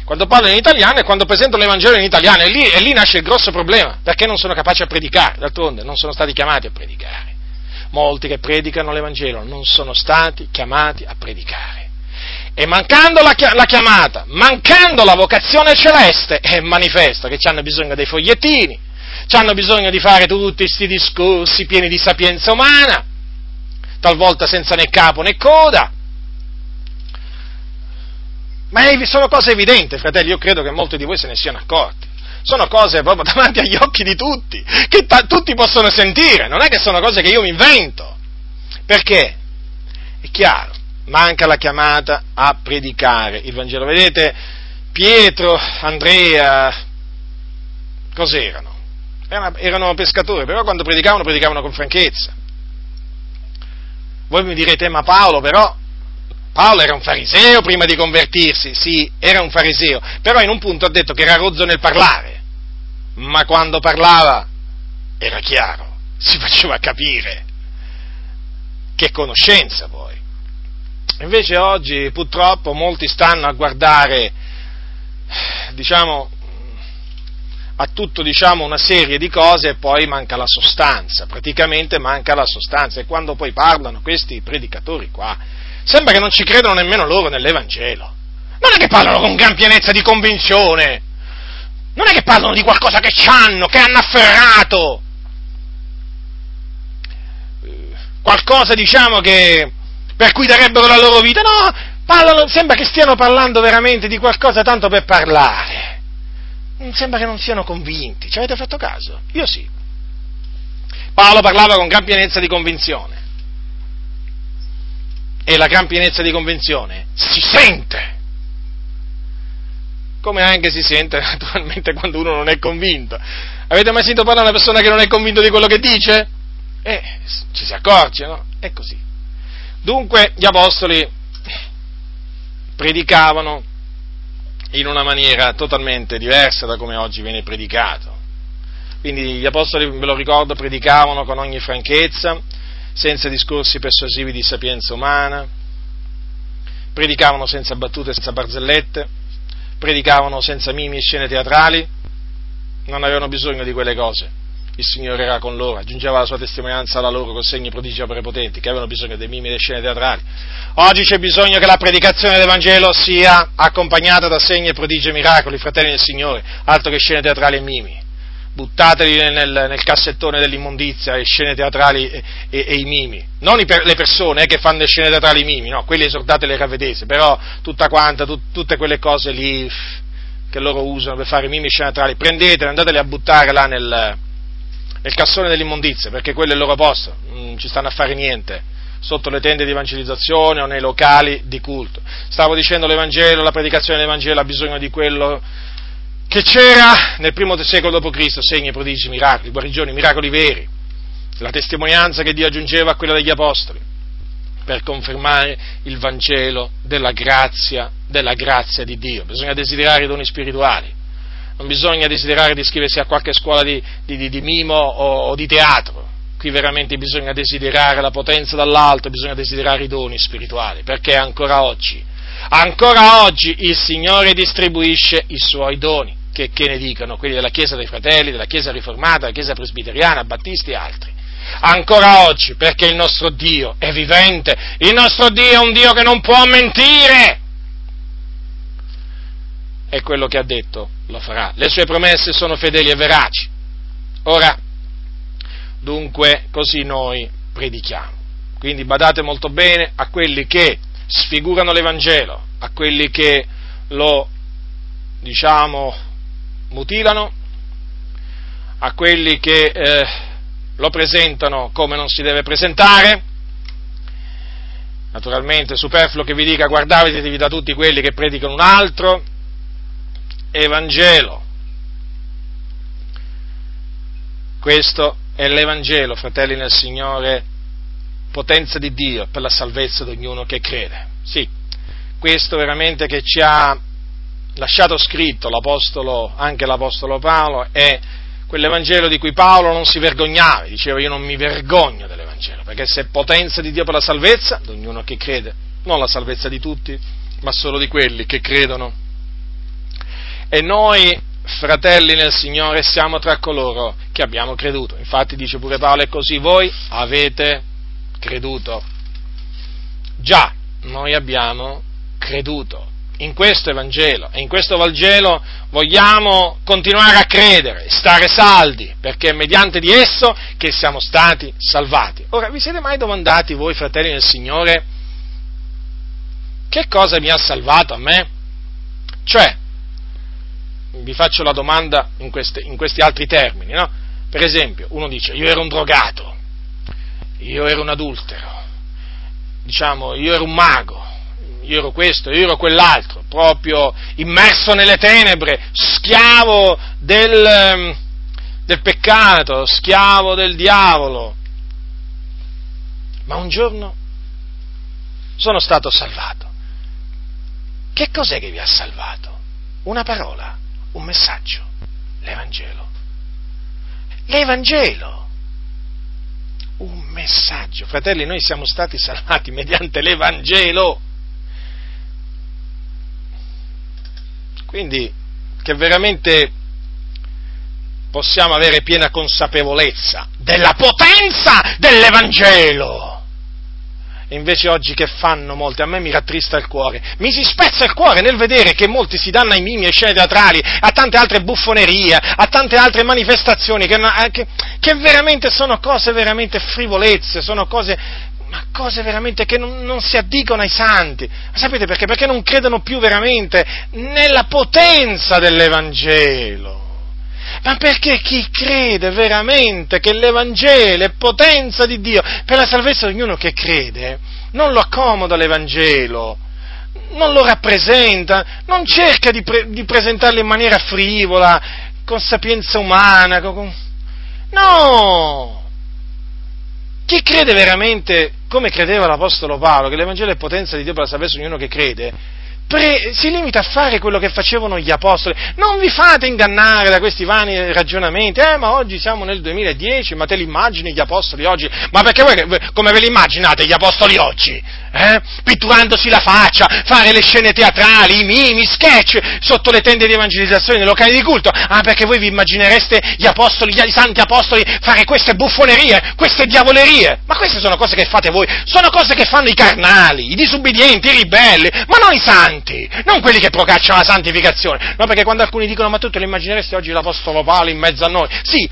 Quando parlano in italiano e quando presentano l'Evangelo in italiano, e lì, e lì nasce il grosso problema, perché non sono capaci a predicare, d'altronde non sono stati chiamati a predicare. Molti che predicano l'Evangelo non sono stati chiamati a predicare. E mancando la, chiamata, mancando la vocazione celeste, è manifesto che hanno bisogno dei fogliettini, hanno bisogno di fare tutti questi discorsi pieni di sapienza umana, talvolta senza né capo né coda. Ma sono cose evidenti, fratelli, io credo che molti di voi se ne siano accorti. Sono cose proprio davanti agli occhi di tutti, che ta- tutti possono sentire, non è che sono cose che io mi invento. Perché? È chiaro, manca la chiamata a predicare il Vangelo. Vedete, Pietro, Andrea, cos'erano? Erano pescatori, però quando predicavano, predicavano con franchezza. Voi mi direte, ma Paolo però, Paolo era un fariseo prima di convertirsi, sì, era un fariseo, però in un punto ha detto che era rozzo nel parlare, ma quando parlava era chiaro, si faceva capire. Che conoscenza poi. Invece oggi purtroppo molti stanno a guardare, diciamo, a tutto diciamo, una serie di cose e poi manca la sostanza, praticamente manca la sostanza e quando poi parlano questi predicatori qua, sembra che non ci credono nemmeno loro nell'Evangelo. Non è che parlano con gran pienezza di convinzione, non è che parlano di qualcosa che hanno, che hanno afferrato, qualcosa diciamo che per cui darebbero la loro vita, no, parlano, sembra che stiano parlando veramente di qualcosa tanto per parlare sembra che non siano convinti. Ci avete fatto caso? Io sì. Paolo parlava con gran pienezza di convinzione. E la gran pienezza di convinzione si sente. Come anche si sente naturalmente quando uno non è convinto. Avete mai sentito parlare a una persona che non è convinto di quello che dice? Eh, ci si accorge, no? È così. Dunque gli apostoli predicavano in una maniera totalmente diversa da come oggi viene predicato. Quindi gli apostoli, ve lo ricordo, predicavano con ogni franchezza, senza discorsi persuasivi di sapienza umana, predicavano senza battute, senza barzellette, predicavano senza mimi e scene teatrali, non avevano bisogno di quelle cose il Signore era con loro, aggiungeva la sua testimonianza alla loro con segni prodigi e potenti, che avevano bisogno dei mimi e delle scene teatrali. Oggi c'è bisogno che la predicazione del Vangelo sia accompagnata da segni e prodigi e miracoli, fratelli del Signore, altro che scene teatrali e mimi. Buttateli nel, nel cassettone dell'immondizia le scene teatrali e, e, e i mimi. Non per, le persone eh, che fanno le scene teatrali e i mimi, no, quelle esortate le ravvedese, però tutta quanta, tut, tutte quelle cose lì che loro usano per fare mimi e scene teatrali, prendetele, andatele a buttare là nel, nel cassone dell'immondizia, perché quello è il loro posto, non ci stanno a fare niente, sotto le tende di evangelizzazione o nei locali di culto. Stavo dicendo l'Evangelo, la predicazione dell'Evangelo ha bisogno di quello che c'era nel primo secolo d.C., segni, prodigi, miracoli, guarigioni, miracoli veri, la testimonianza che Dio aggiungeva a quella degli Apostoli, per confermare il Vangelo della grazia, della grazia di Dio. Bisogna desiderare i doni spirituali non bisogna desiderare di iscriversi a qualche scuola di, di, di mimo o, o, di teatro. Qui veramente bisogna desiderare la potenza dall'alto, bisogna desiderare i doni spirituali, perché ancora oggi, ancora oggi il Signore distribuisce i suoi doni, che, che ne dicono quelli della Chiesa dei Fratelli, della Chiesa Riformata, della Chiesa Presbiteriana, Battisti e altri. Ancora oggi, perché il nostro Dio è vivente, il nostro Dio è un Dio che non può mentire e quello che ha detto lo farà. Le sue promesse sono fedeli e veraci. Ora, dunque, così noi predichiamo. Quindi badate molto bene a quelli che sfigurano l'Evangelo, a quelli che lo, diciamo, mutilano, a quelli che eh, lo presentano come non si deve presentare. Naturalmente è superfluo che vi dica guardatevi da tutti quelli che predicano un altro Evangelo. Questo è l'Evangelo, fratelli nel Signore, potenza di Dio per la salvezza di ognuno che crede. Sì, questo veramente che ci ha lasciato scritto l'Apostolo, anche l'Apostolo Paolo, è quell'Evangelo di cui Paolo non si vergognava, diceva io non mi vergogno dell'Evangelo, perché se è potenza di Dio per la salvezza, di ognuno che crede, non la salvezza di tutti, ma solo di quelli che credono. E noi, fratelli nel Signore, siamo tra coloro che abbiamo creduto. Infatti dice pure Paolo, è così, voi avete creduto. Già, noi abbiamo creduto in questo Evangelo e in questo Vangelo vogliamo continuare a credere, stare saldi, perché è mediante di esso che siamo stati salvati. Ora, vi siete mai domandati voi, fratelli del Signore, che cosa mi ha salvato a me? Cioè, vi faccio la domanda in, queste, in questi altri termini, no? Per esempio, uno dice, io ero un drogato, io ero un adultero, diciamo, io ero un mago, io ero questo, io ero quell'altro, proprio immerso nelle tenebre, schiavo del, ehm, del peccato, schiavo del diavolo. Ma un giorno sono stato salvato. Che cos'è che vi ha salvato? Una parola, un messaggio, l'Evangelo. L'Evangelo messaggio. Fratelli, noi siamo stati salvati mediante l'Evangelo. Quindi che veramente possiamo avere piena consapevolezza della potenza dell'Evangelo. Invece oggi che fanno molti? A me mi rattrista il cuore, mi si spezza il cuore nel vedere che molti si danno ai mimi, ai scene teatrali, a tante altre buffonerie, a tante altre manifestazioni che, eh, che, che veramente sono cose veramente frivolezze, sono cose ma cose veramente che non, non, si addicono ai santi. Ma sapete perché? Perché non credono più veramente nella potenza dell'Evangelo. Ma perché chi crede veramente che l'Evangelo è potenza di Dio per la salvezza di ognuno che crede, non lo accomoda l'Evangelo, non lo rappresenta, non cerca di, pre- di presentarlo in maniera frivola, con sapienza umana, con... no! Chi crede veramente, come credeva l'Apostolo Paolo, che l'Evangelo è potenza di Dio per la salvezza di ognuno che crede, pre- si limita a fare quello che facevano gli apostoli. Non vi fate ingannare da questi vani ragionamenti, eh, ma oggi siamo nel 2010, ma te li immagini gli apostoli oggi? Ma perché voi come ve li immaginate gli apostoli oggi? Eh? Pitturandosi la faccia, fare le scene teatrali, i mimi, sketch sotto le tende di evangelizzazione nei locali di culto. Ah, perché voi vi immaginereste gli apostoli, gli santi apostoli fare queste buffonerie, queste diavolerie? Ma queste sono cose che fate voi, sono cose che fanno i carnali, i disubbidienti, i ribelli, ma non i santi santi, non quelli che procacciano la santificazione. No, perché quando alcuni dicono ma tu te lo immagineresti oggi l'Apostolo Paolo in mezzo a noi? Sì,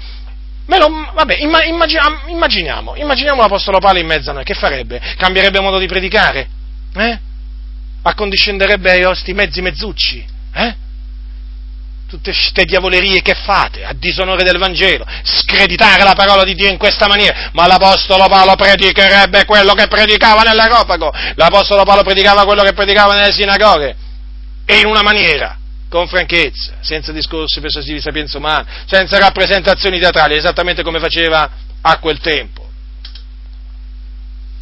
lo, vabbè, immaginiamo, immaginiamo, l'Apostolo Paolo in mezzo a noi, che farebbe? Cambierebbe modo di predicare? Eh? Accondiscenderebbe ai vostri mezzi mezzucci? Eh? Tutte queste diavolerie che fate a disonore del Vangelo, screditare la parola di Dio in questa maniera, ma l'Apostolo Paolo predicherebbe quello che predicava nell'Areopago, l'Apostolo Paolo predicava quello che predicava nelle sinagoghe, e in una maniera, con franchezza, senza discorsi persuasivi di sapienza umana, senza rappresentazioni teatrali, esattamente come faceva a quel tempo.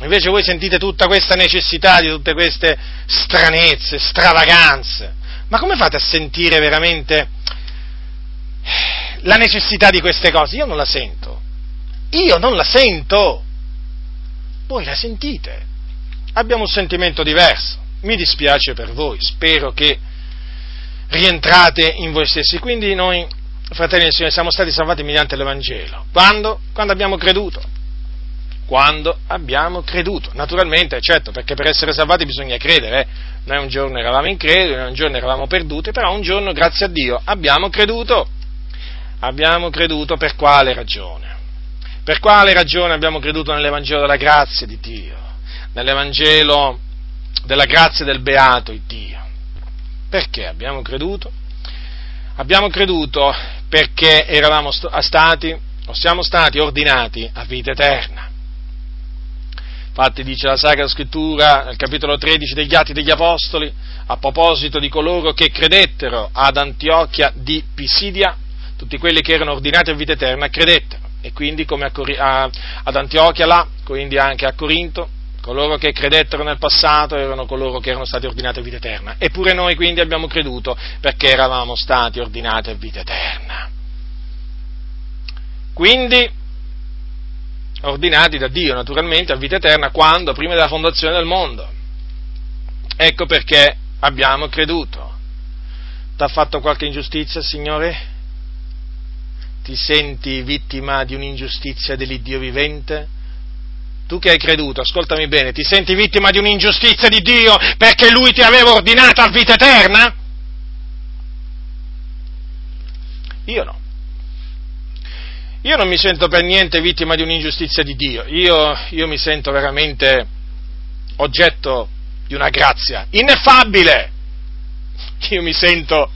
Invece voi sentite tutta questa necessità di tutte queste stranezze, stravaganze. Ma come fate a sentire veramente la necessità di queste cose? Io non la sento. Io non la sento. Voi la sentite. Abbiamo un sentimento diverso. Mi dispiace per voi. Spero che rientrate in voi stessi. Quindi noi, fratelli del Signore, siamo stati salvati mediante l'Evangelo. Quando? Quando abbiamo creduto. Quando abbiamo creduto. Naturalmente, certo, perché per essere salvati bisogna credere. Eh? Noi un giorno eravamo increduli, un giorno eravamo perduti, però un giorno, grazie a Dio, abbiamo creduto. Abbiamo creduto per quale ragione? Per quale ragione abbiamo creduto nell'Evangelo della grazia di Dio? Nell'Evangelo della grazia del beato Dio? Perché abbiamo creduto? Abbiamo creduto perché eravamo stati, o siamo stati ordinati a vita eterna. Infatti dice la Sacra Scrittura nel capitolo 13 degli Atti degli Apostoli, a proposito di coloro che credettero ad Antiochia di Pisidia, tutti quelli che erano ordinati a vita eterna credettero, e quindi come a, a, ad Antiochia là, quindi anche a Corinto, coloro che credettero nel passato erano coloro che erano stati ordinati a vita eterna. Eppure noi quindi abbiamo creduto perché eravamo stati ordinati a vita eterna. Quindi ordinati da Dio naturalmente a vita eterna quando? Prima della fondazione del mondo. Ecco perché abbiamo creduto. Ti ha fatto qualche ingiustizia, Signore? Ti senti vittima di un'ingiustizia dell'Iddio vivente? Tu che hai creduto, ascoltami bene, ti senti vittima di un'ingiustizia di Dio perché Lui ti aveva ordinata a vita eterna? Io no. Io non mi sento per niente vittima di un'ingiustizia di Dio, io, io mi sento veramente oggetto di una grazia ineffabile. Io mi sento,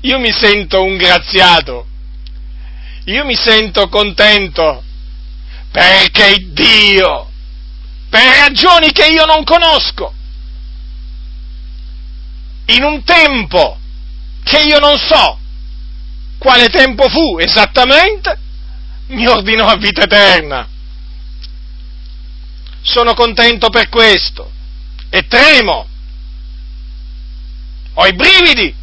io mi sento un graziato, io mi sento contento perché Dio, per ragioni che io non conosco, in un tempo che io non so quale tempo fu esattamente, mi ordinò a vita eterna. Sono contento per questo e tremo. Ho i brividi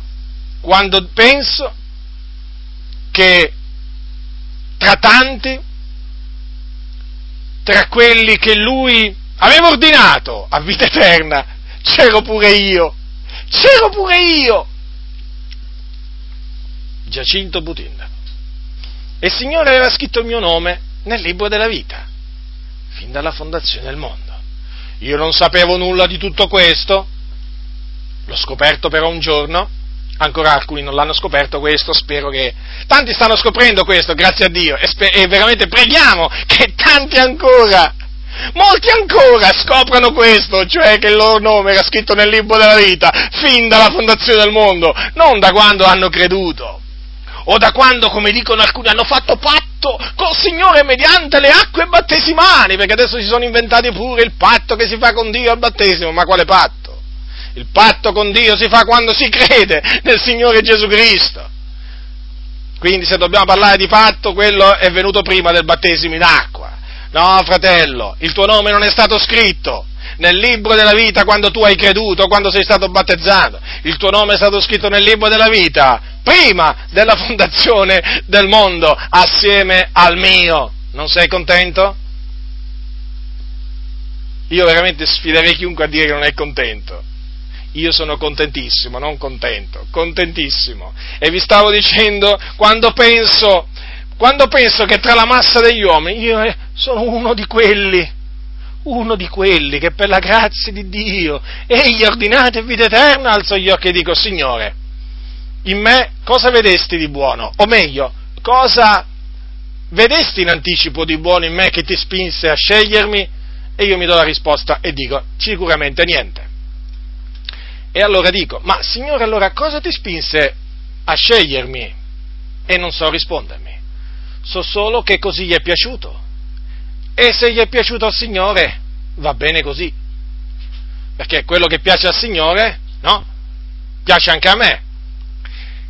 quando penso che tra tanti, tra quelli che lui aveva ordinato a vita eterna, c'ero pure io. C'ero pure io. Giacinto Butinda. E il Signore aveva scritto il mio nome nel libro della vita, fin dalla fondazione del mondo. Io non sapevo nulla di tutto questo, l'ho scoperto però un giorno, ancora alcuni non l'hanno scoperto questo, spero che tanti stanno scoprendo questo, grazie a Dio, e, sper- e veramente preghiamo che tanti ancora, molti ancora scoprano questo, cioè che il loro nome era scritto nel libro della vita, fin dalla fondazione del mondo, non da quando hanno creduto o da quando, come dicono alcuni, hanno fatto patto col Signore mediante le acque battesimali, perché adesso si sono inventati pure il patto che si fa con Dio al battesimo, ma quale patto? Il patto con Dio si fa quando si crede nel Signore Gesù Cristo. Quindi se dobbiamo parlare di patto, quello è venuto prima del battesimo in acqua. No, fratello, il tuo nome non è stato scritto nel libro della vita quando tu hai creduto, quando sei stato battezzato. Il tuo nome è stato scritto nel libro della vita prima della fondazione del mondo, assieme al mio. Non sei contento? Io veramente sfiderei chiunque a dire che non è contento. Io sono contentissimo, non contento, contentissimo. E vi stavo dicendo, quando penso, quando penso che tra la massa degli uomini io eh, sono uno di quelli uno di quelli che per la grazia di Dio egli ha ordinato vita eterna, alzo gli occhi e dico, Signore, in me cosa vedesti di buono? O meglio, cosa vedesti in anticipo di buono in me che ti spinse a scegliermi? E io mi do la risposta e dico, sicuramente niente. E allora dico, ma Signore, allora cosa ti spinse a scegliermi? E non so rispondermi. So solo che così gli è piaciuto e se gli è piaciuto al Signore, va bene così. Perché quello che piace al Signore, no? Piace anche a me.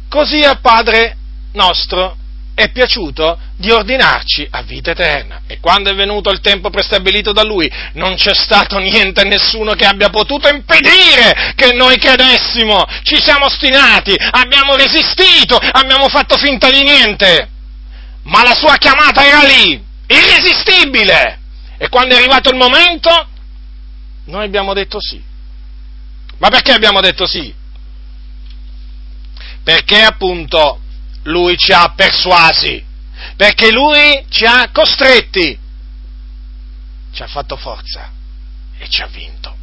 Così al Padre nostro è piaciuto di ordinarci a vita eterna. E quando è venuto il tempo prestabilito da Lui, non c'è stato niente nessuno che abbia potuto impedire che noi credessimo. Ci siamo ostinati, abbiamo resistito, abbiamo fatto finta di niente. Ma la sua chiamata era lì irresistibile. E quando è arrivato il momento, noi abbiamo detto sì. Ma perché abbiamo detto sì? Perché appunto lui ci ha persuasi, perché lui ci ha costretti. ci ha fatto forza e ci ha vinto.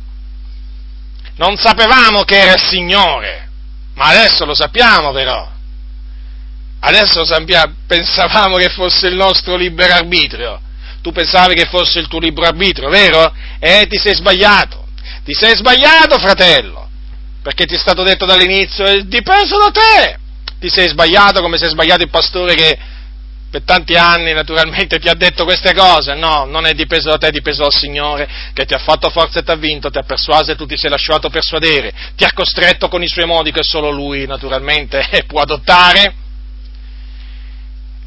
Non sapevamo che era il Signore, ma adesso lo sappiamo però. Adesso pensavamo che fosse il nostro libero arbitrio. Tu pensavi che fosse il tuo libero arbitrio, vero? E ti sei sbagliato. Ti sei sbagliato, fratello. Perché ti è stato detto dall'inizio, è dipeso da te. Ti sei sbagliato come è sbagliato il pastore che per tanti anni naturalmente ti ha detto queste cose, no, non è dipeso da te, è dipeso dal Signore che ti ha fatto forza e ti ha vinto, ti ha persuaso e tu ti sei lasciato persuadere, ti ha costretto con i suoi modi che solo Lui naturalmente può adottare.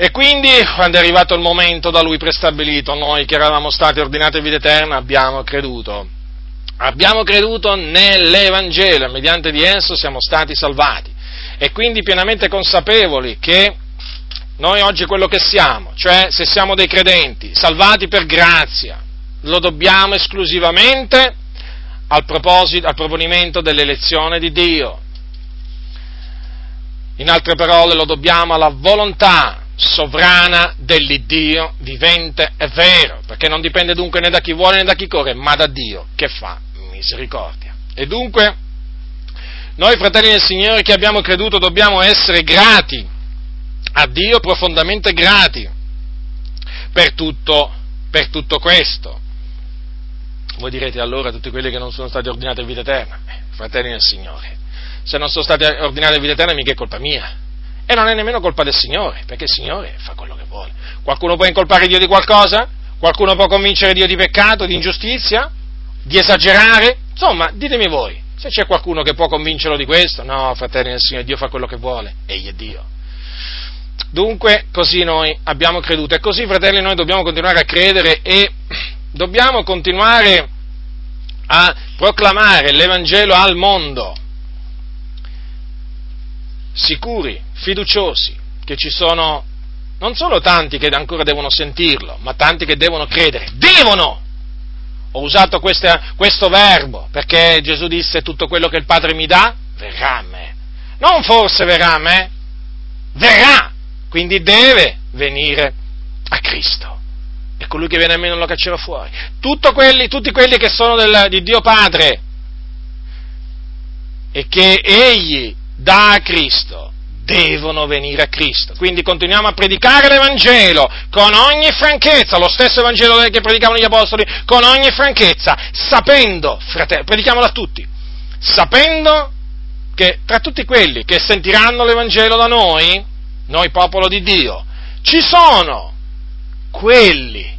E quindi, quando è arrivato il momento da Lui prestabilito, noi che eravamo stati ordinati a vita eterna abbiamo creduto. Abbiamo creduto nell'Evangelo mediante di esso siamo stati salvati. E quindi pienamente consapevoli che noi oggi quello che siamo, cioè se siamo dei credenti, salvati per grazia, lo dobbiamo esclusivamente al, al proponimento dell'elezione di Dio. In altre parole, lo dobbiamo alla volontà sovrana dell'Iddio vivente e vero, perché non dipende dunque né da chi vuole né da chi corre, ma da Dio che fa misericordia. E dunque, noi fratelli del Signore che abbiamo creduto dobbiamo essere grati a Dio profondamente grati per tutto, per tutto questo. Voi direte allora a tutti quelli che non sono stati ordinati a vita eterna, eh, fratelli del Signore, se non sono stati ordinati a vita eterna mica è colpa mia. E non è nemmeno colpa del Signore, perché il Signore fa quello che vuole. Qualcuno può incolpare Dio di qualcosa? Qualcuno può convincere Dio di peccato, di ingiustizia, di esagerare? Insomma, ditemi voi, se c'è qualcuno che può convincerlo di questo, no, fratelli del Signore, Dio fa quello che vuole, egli è Dio. Dunque, così noi abbiamo creduto e così, fratelli, noi dobbiamo continuare a credere e dobbiamo continuare a proclamare l'Evangelo al mondo, sicuri, fiduciosi, che ci sono non solo tanti che ancora devono sentirlo, ma tanti che devono credere. Devono! Ho usato questa, questo verbo perché Gesù disse tutto quello che il Padre mi dà verrà a me. Non forse verrà a me, verrà quindi deve venire a Cristo. E colui che viene a me non lo caccerò fuori. Quelli, tutti quelli che sono del, di Dio Padre e che Egli dà a Cristo devono venire a Cristo. Quindi continuiamo a predicare l'Evangelo con ogni franchezza, lo stesso Evangelo che predicavano gli Apostoli, con ogni franchezza, sapendo, fratelli, predichiamolo a tutti, sapendo che tra tutti quelli che sentiranno l'Evangelo da noi, noi popolo di Dio, ci sono quelli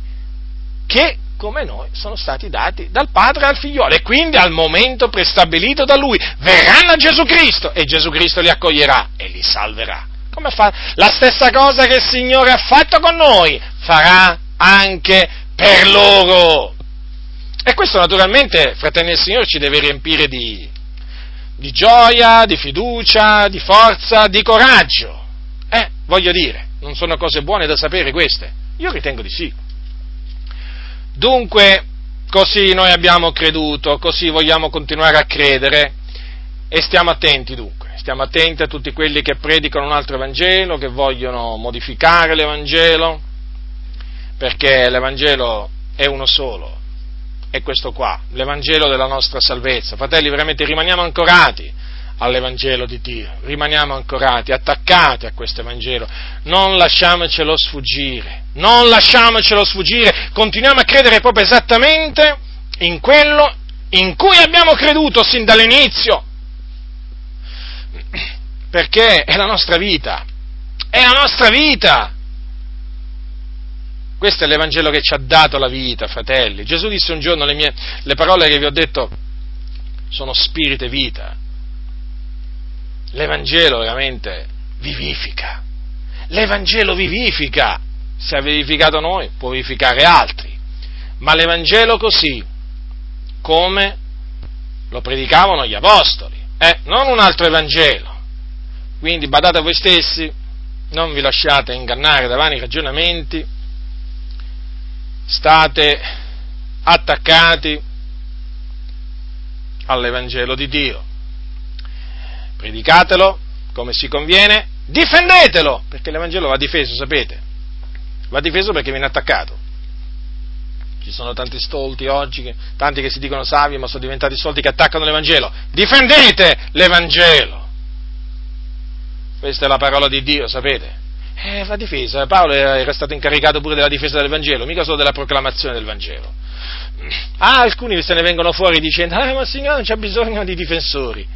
che come noi sono stati dati dal Padre al figliolo e quindi al momento prestabilito da Lui verranno a Gesù Cristo e Gesù Cristo li accoglierà e li salverà. Come fa? La stessa cosa che il Signore ha fatto con noi farà anche per loro. E questo naturalmente, fratelli del Signore, ci deve riempire di, di gioia, di fiducia, di forza, di coraggio. Eh, voglio dire, non sono cose buone da sapere queste? Io ritengo di sì. Dunque, così noi abbiamo creduto, così vogliamo continuare a credere e stiamo attenti dunque, stiamo attenti a tutti quelli che predicano un altro Evangelo, che vogliono modificare l'Evangelo, perché l'Evangelo è uno solo, è questo qua, l'Evangelo della nostra salvezza. Fratelli, veramente rimaniamo ancorati all'Evangelo di Dio, rimaniamo ancorati, attaccati a questo Evangelo, non lasciamocelo sfuggire, non lasciamocelo sfuggire, continuiamo a credere proprio esattamente in quello in cui abbiamo creduto sin dall'inizio, perché è la nostra vita, è la nostra vita. Questo è l'Evangelo che ci ha dato la vita, fratelli. Gesù disse un giorno le, mie, le parole che vi ho detto sono spirito e vita l'Evangelo veramente vivifica. L'Evangelo vivifica. Se ha vivificato noi, può vivificare altri. Ma l'Evangelo così, come lo predicavano gli Apostoli, eh, non un altro Evangelo. Quindi badate a voi stessi, non vi lasciate ingannare da vani ragionamenti, state attaccati all'Evangelo di Dio predicatelo come si conviene, difendetelo, perché l'Evangelo va difeso, sapete, va difeso perché viene attaccato. Ci sono tanti stolti oggi, tanti che si dicono savi ma sono diventati stolti che attaccano l'Evangelo. Difendete l'Evangelo! Questa è la parola di Dio, sapete? Eh, va difesa. Paolo era stato incaricato pure della difesa del Vangelo, mica solo della proclamazione del Vangelo. Ah, alcuni se ne vengono fuori dicendo, ah, ma Signore non c'è bisogno di difensori.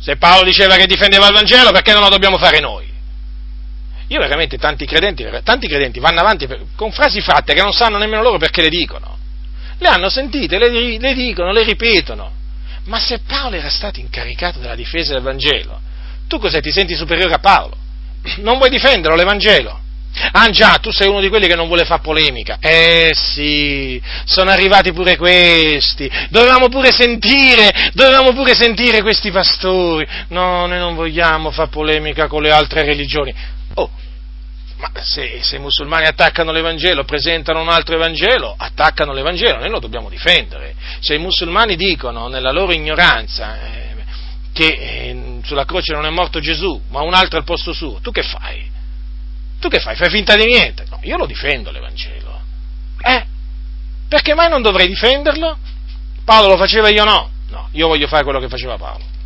Se Paolo diceva che difendeva il Vangelo, perché non lo dobbiamo fare noi? Io veramente tanti credenti, tanti credenti vanno avanti con frasi fatte che non sanno nemmeno loro perché le dicono. Le hanno sentite, le, le dicono, le ripetono. Ma se Paolo era stato incaricato della difesa del Vangelo, tu cos'è? Ti senti superiore a Paolo? Non vuoi difenderlo l'Evangelo? Ah già, tu sei uno di quelli che non vuole fare polemica. Eh sì, sono arrivati pure questi. Dovevamo pure sentire, dovevamo pure sentire questi pastori. No, noi non vogliamo fare polemica con le altre religioni. Oh, ma se, se, i musulmani attaccano l'Evangelo, presentano un altro Evangelo, attaccano l'Evangelo, noi lo dobbiamo difendere. Se i musulmani dicono nella loro ignoranza eh, che eh, sulla croce non è morto Gesù, ma un altro al posto suo, tu che fai? Tu che fai? Fai finta di niente? No, io lo difendo l'Evangelo. Eh? Perché mai non dovrei difenderlo? Paolo lo faceva io no? No, io voglio fare quello che faceva Paolo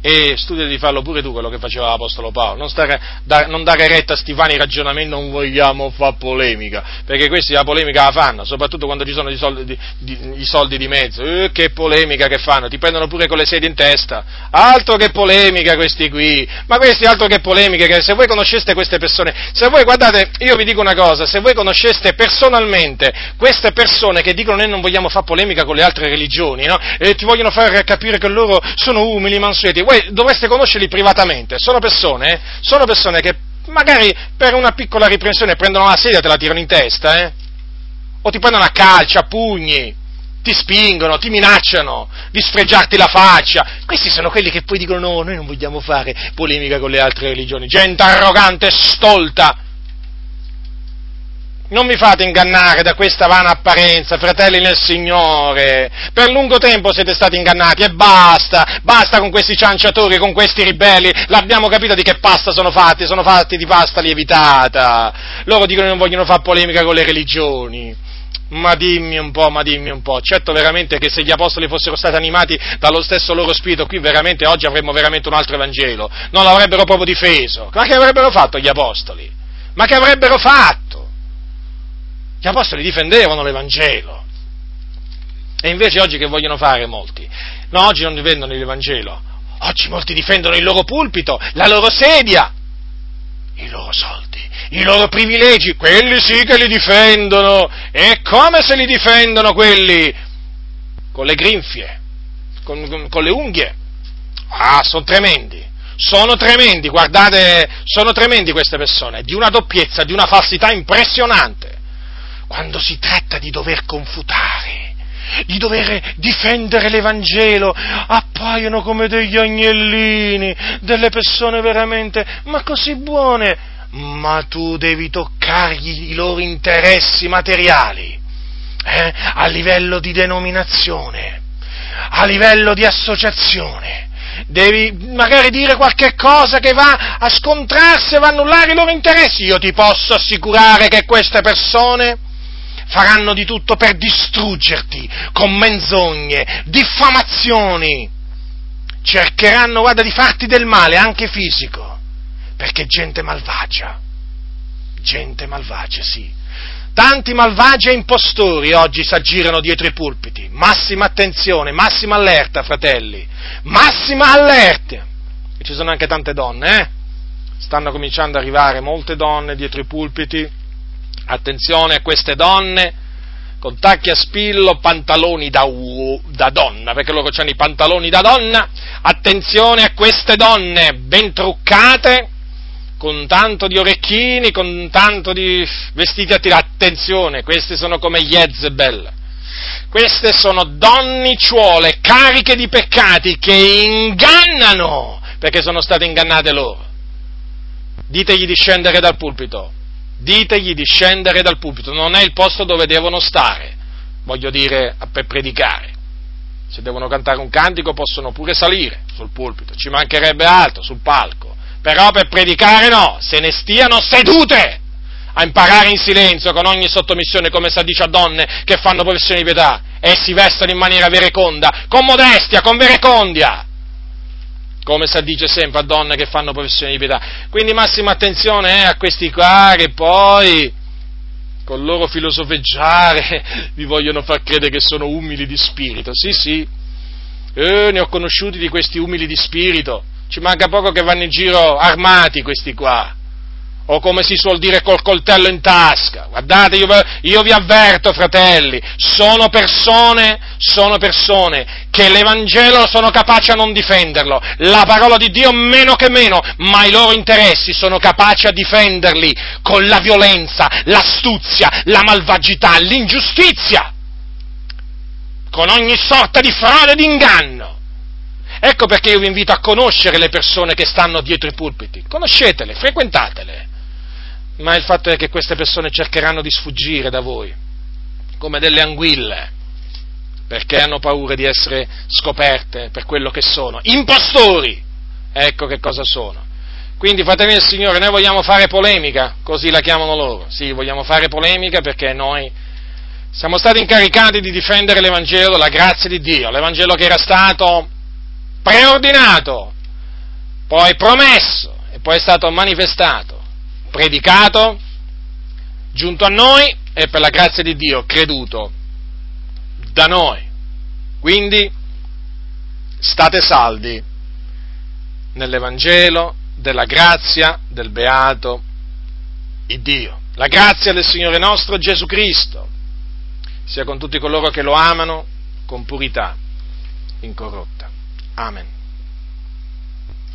e studia di farlo pure tu quello che faceva l'Apostolo Paolo, non, stare, da, non dare retta a sti vani ragionamenti, non vogliamo fare polemica, perché questi la polemica la fanno, soprattutto quando ci sono i soldi di, di, i soldi di mezzo, eh, che polemica che fanno, ti prendono pure con le sedie in testa, altro che polemica questi qui, ma questi altro che polemiche, che se voi conosceste queste persone, se voi guardate, io vi dico una cosa, se voi conosceste personalmente queste persone che dicono noi non vogliamo fare polemica con le altre religioni, no? e ti vogliono far capire che loro sono umili, mansueti, voi dovreste conoscerli privatamente, sono persone, sono persone che magari per una piccola riprensione prendono la sedia e te la tirano in testa, eh? o ti prendono a calci, a pugni, ti spingono, ti minacciano di sfregiarti la faccia. Questi sono quelli che poi dicono no, noi non vogliamo fare polemica con le altre religioni. Gente arrogante, stolta, non mi fate ingannare da questa vana apparenza, fratelli nel Signore. Per lungo tempo siete stati ingannati e basta, basta con questi cianciatori, con questi ribelli. L'abbiamo capito di che pasta sono fatti, sono fatti di pasta lievitata. Loro dicono che non vogliono fare polemica con le religioni. Ma dimmi un po', ma dimmi un po', certo veramente che se gli apostoli fossero stati animati dallo stesso loro spirito, qui veramente oggi avremmo veramente un altro Evangelo, non l'avrebbero proprio difeso. Ma che avrebbero fatto gli apostoli? Ma che avrebbero fatto? Gli apostoli difendevano l'Evangelo. E invece oggi che vogliono fare molti? No, oggi non difendono l'Evangelo. Oggi molti difendono il loro pulpito, la loro sedia, i loro soldi, i loro privilegi. Quelli sì che li difendono. E come se li difendono quelli? Con le grinfie, con, con, con le unghie. Ah, sono tremendi sono tremendi, guardate, sono tremendi queste persone, di una doppiezza, di una falsità impressionante quando si tratta di dover confutare, di dover difendere l'Evangelo, appaiono come degli agnellini, delle persone veramente, ma così buone, ma tu devi toccargli i loro interessi materiali, eh? a livello di denominazione, a livello di associazione. Devi magari dire qualche cosa che va a scontrarsi e va a annullare i loro interessi. Io ti posso assicurare che queste persone faranno di tutto per distruggerti con menzogne, diffamazioni, cercheranno, guarda, di farti del male, anche fisico, perché gente malvagia, gente malvagia, sì. Tanti malvagi e impostori oggi si aggirano dietro i pulpiti. Massima attenzione, massima allerta, fratelli. Massima allerta. E ci sono anche tante donne, eh? Stanno cominciando ad arrivare molte donne dietro i pulpiti Attenzione a queste donne con tacchi a spillo, pantaloni da, u- da donna, perché loro hanno i pantaloni da donna. Attenzione a queste donne ben truccate, con tanto di orecchini, con tanto di vestiti a tirare. Attenzione, queste sono come Jezebel. Queste sono donnicciuole cariche di peccati che ingannano, perché sono state ingannate loro. Ditegli di scendere dal pulpito, ditegli di scendere dal pulpito, non è il posto dove devono stare, voglio dire, per predicare. Se devono cantare un cantico possono pure salire sul pulpito, ci mancherebbe altro sul palco, però per predicare no, se ne stiano sedute. a imparare in silenzio con ogni sottomissione, come si dice a donne che fanno professione di pietà, e si vestono in maniera vereconda, con modestia, con verecondia, come si dice sempre a donne che fanno professione di pietà. Quindi massima attenzione eh, a questi qua che poi col loro filosofeggiare vi vogliono far credere che sono umili di spirito. Sì, sì, eh, ne ho conosciuti di questi umili di spirito. Ci manca poco che vanno in giro armati questi qua o come si suol dire col coltello in tasca. Guardate, io, io, vi avverto, fratelli, sono persone, sono persone che l'Evangelo sono capaci a non difenderlo, la parola di Dio meno che meno, ma i loro interessi sono capaci a difenderli con la violenza, l'astuzia, la malvagità, l'ingiustizia, con ogni sorta di frode e di inganno. Ecco perché io vi invito a conoscere le persone che stanno dietro i pulpiti, conoscetele, frequentatele ma il fatto è che queste persone cercheranno di sfuggire da voi, come delle anguille, perché hanno paura di essere scoperte per quello che sono, impostori, ecco che cosa sono. Quindi, fratelli del Signore, noi vogliamo fare polemica, così la chiamano loro, sì, vogliamo fare polemica perché noi siamo stati incaricati di difendere l'Evangelo, la grazia di Dio, l'Evangelo che era stato preordinato, poi promesso e poi è stato manifestato predicato, giunto a noi e per la grazia di Dio creduto da noi. Quindi state saldi nell'Evangelo della grazia del beato Dio. La grazia del Signore nostro Gesù Cristo sia con tutti coloro che lo amano con purità incorrotta. Amen.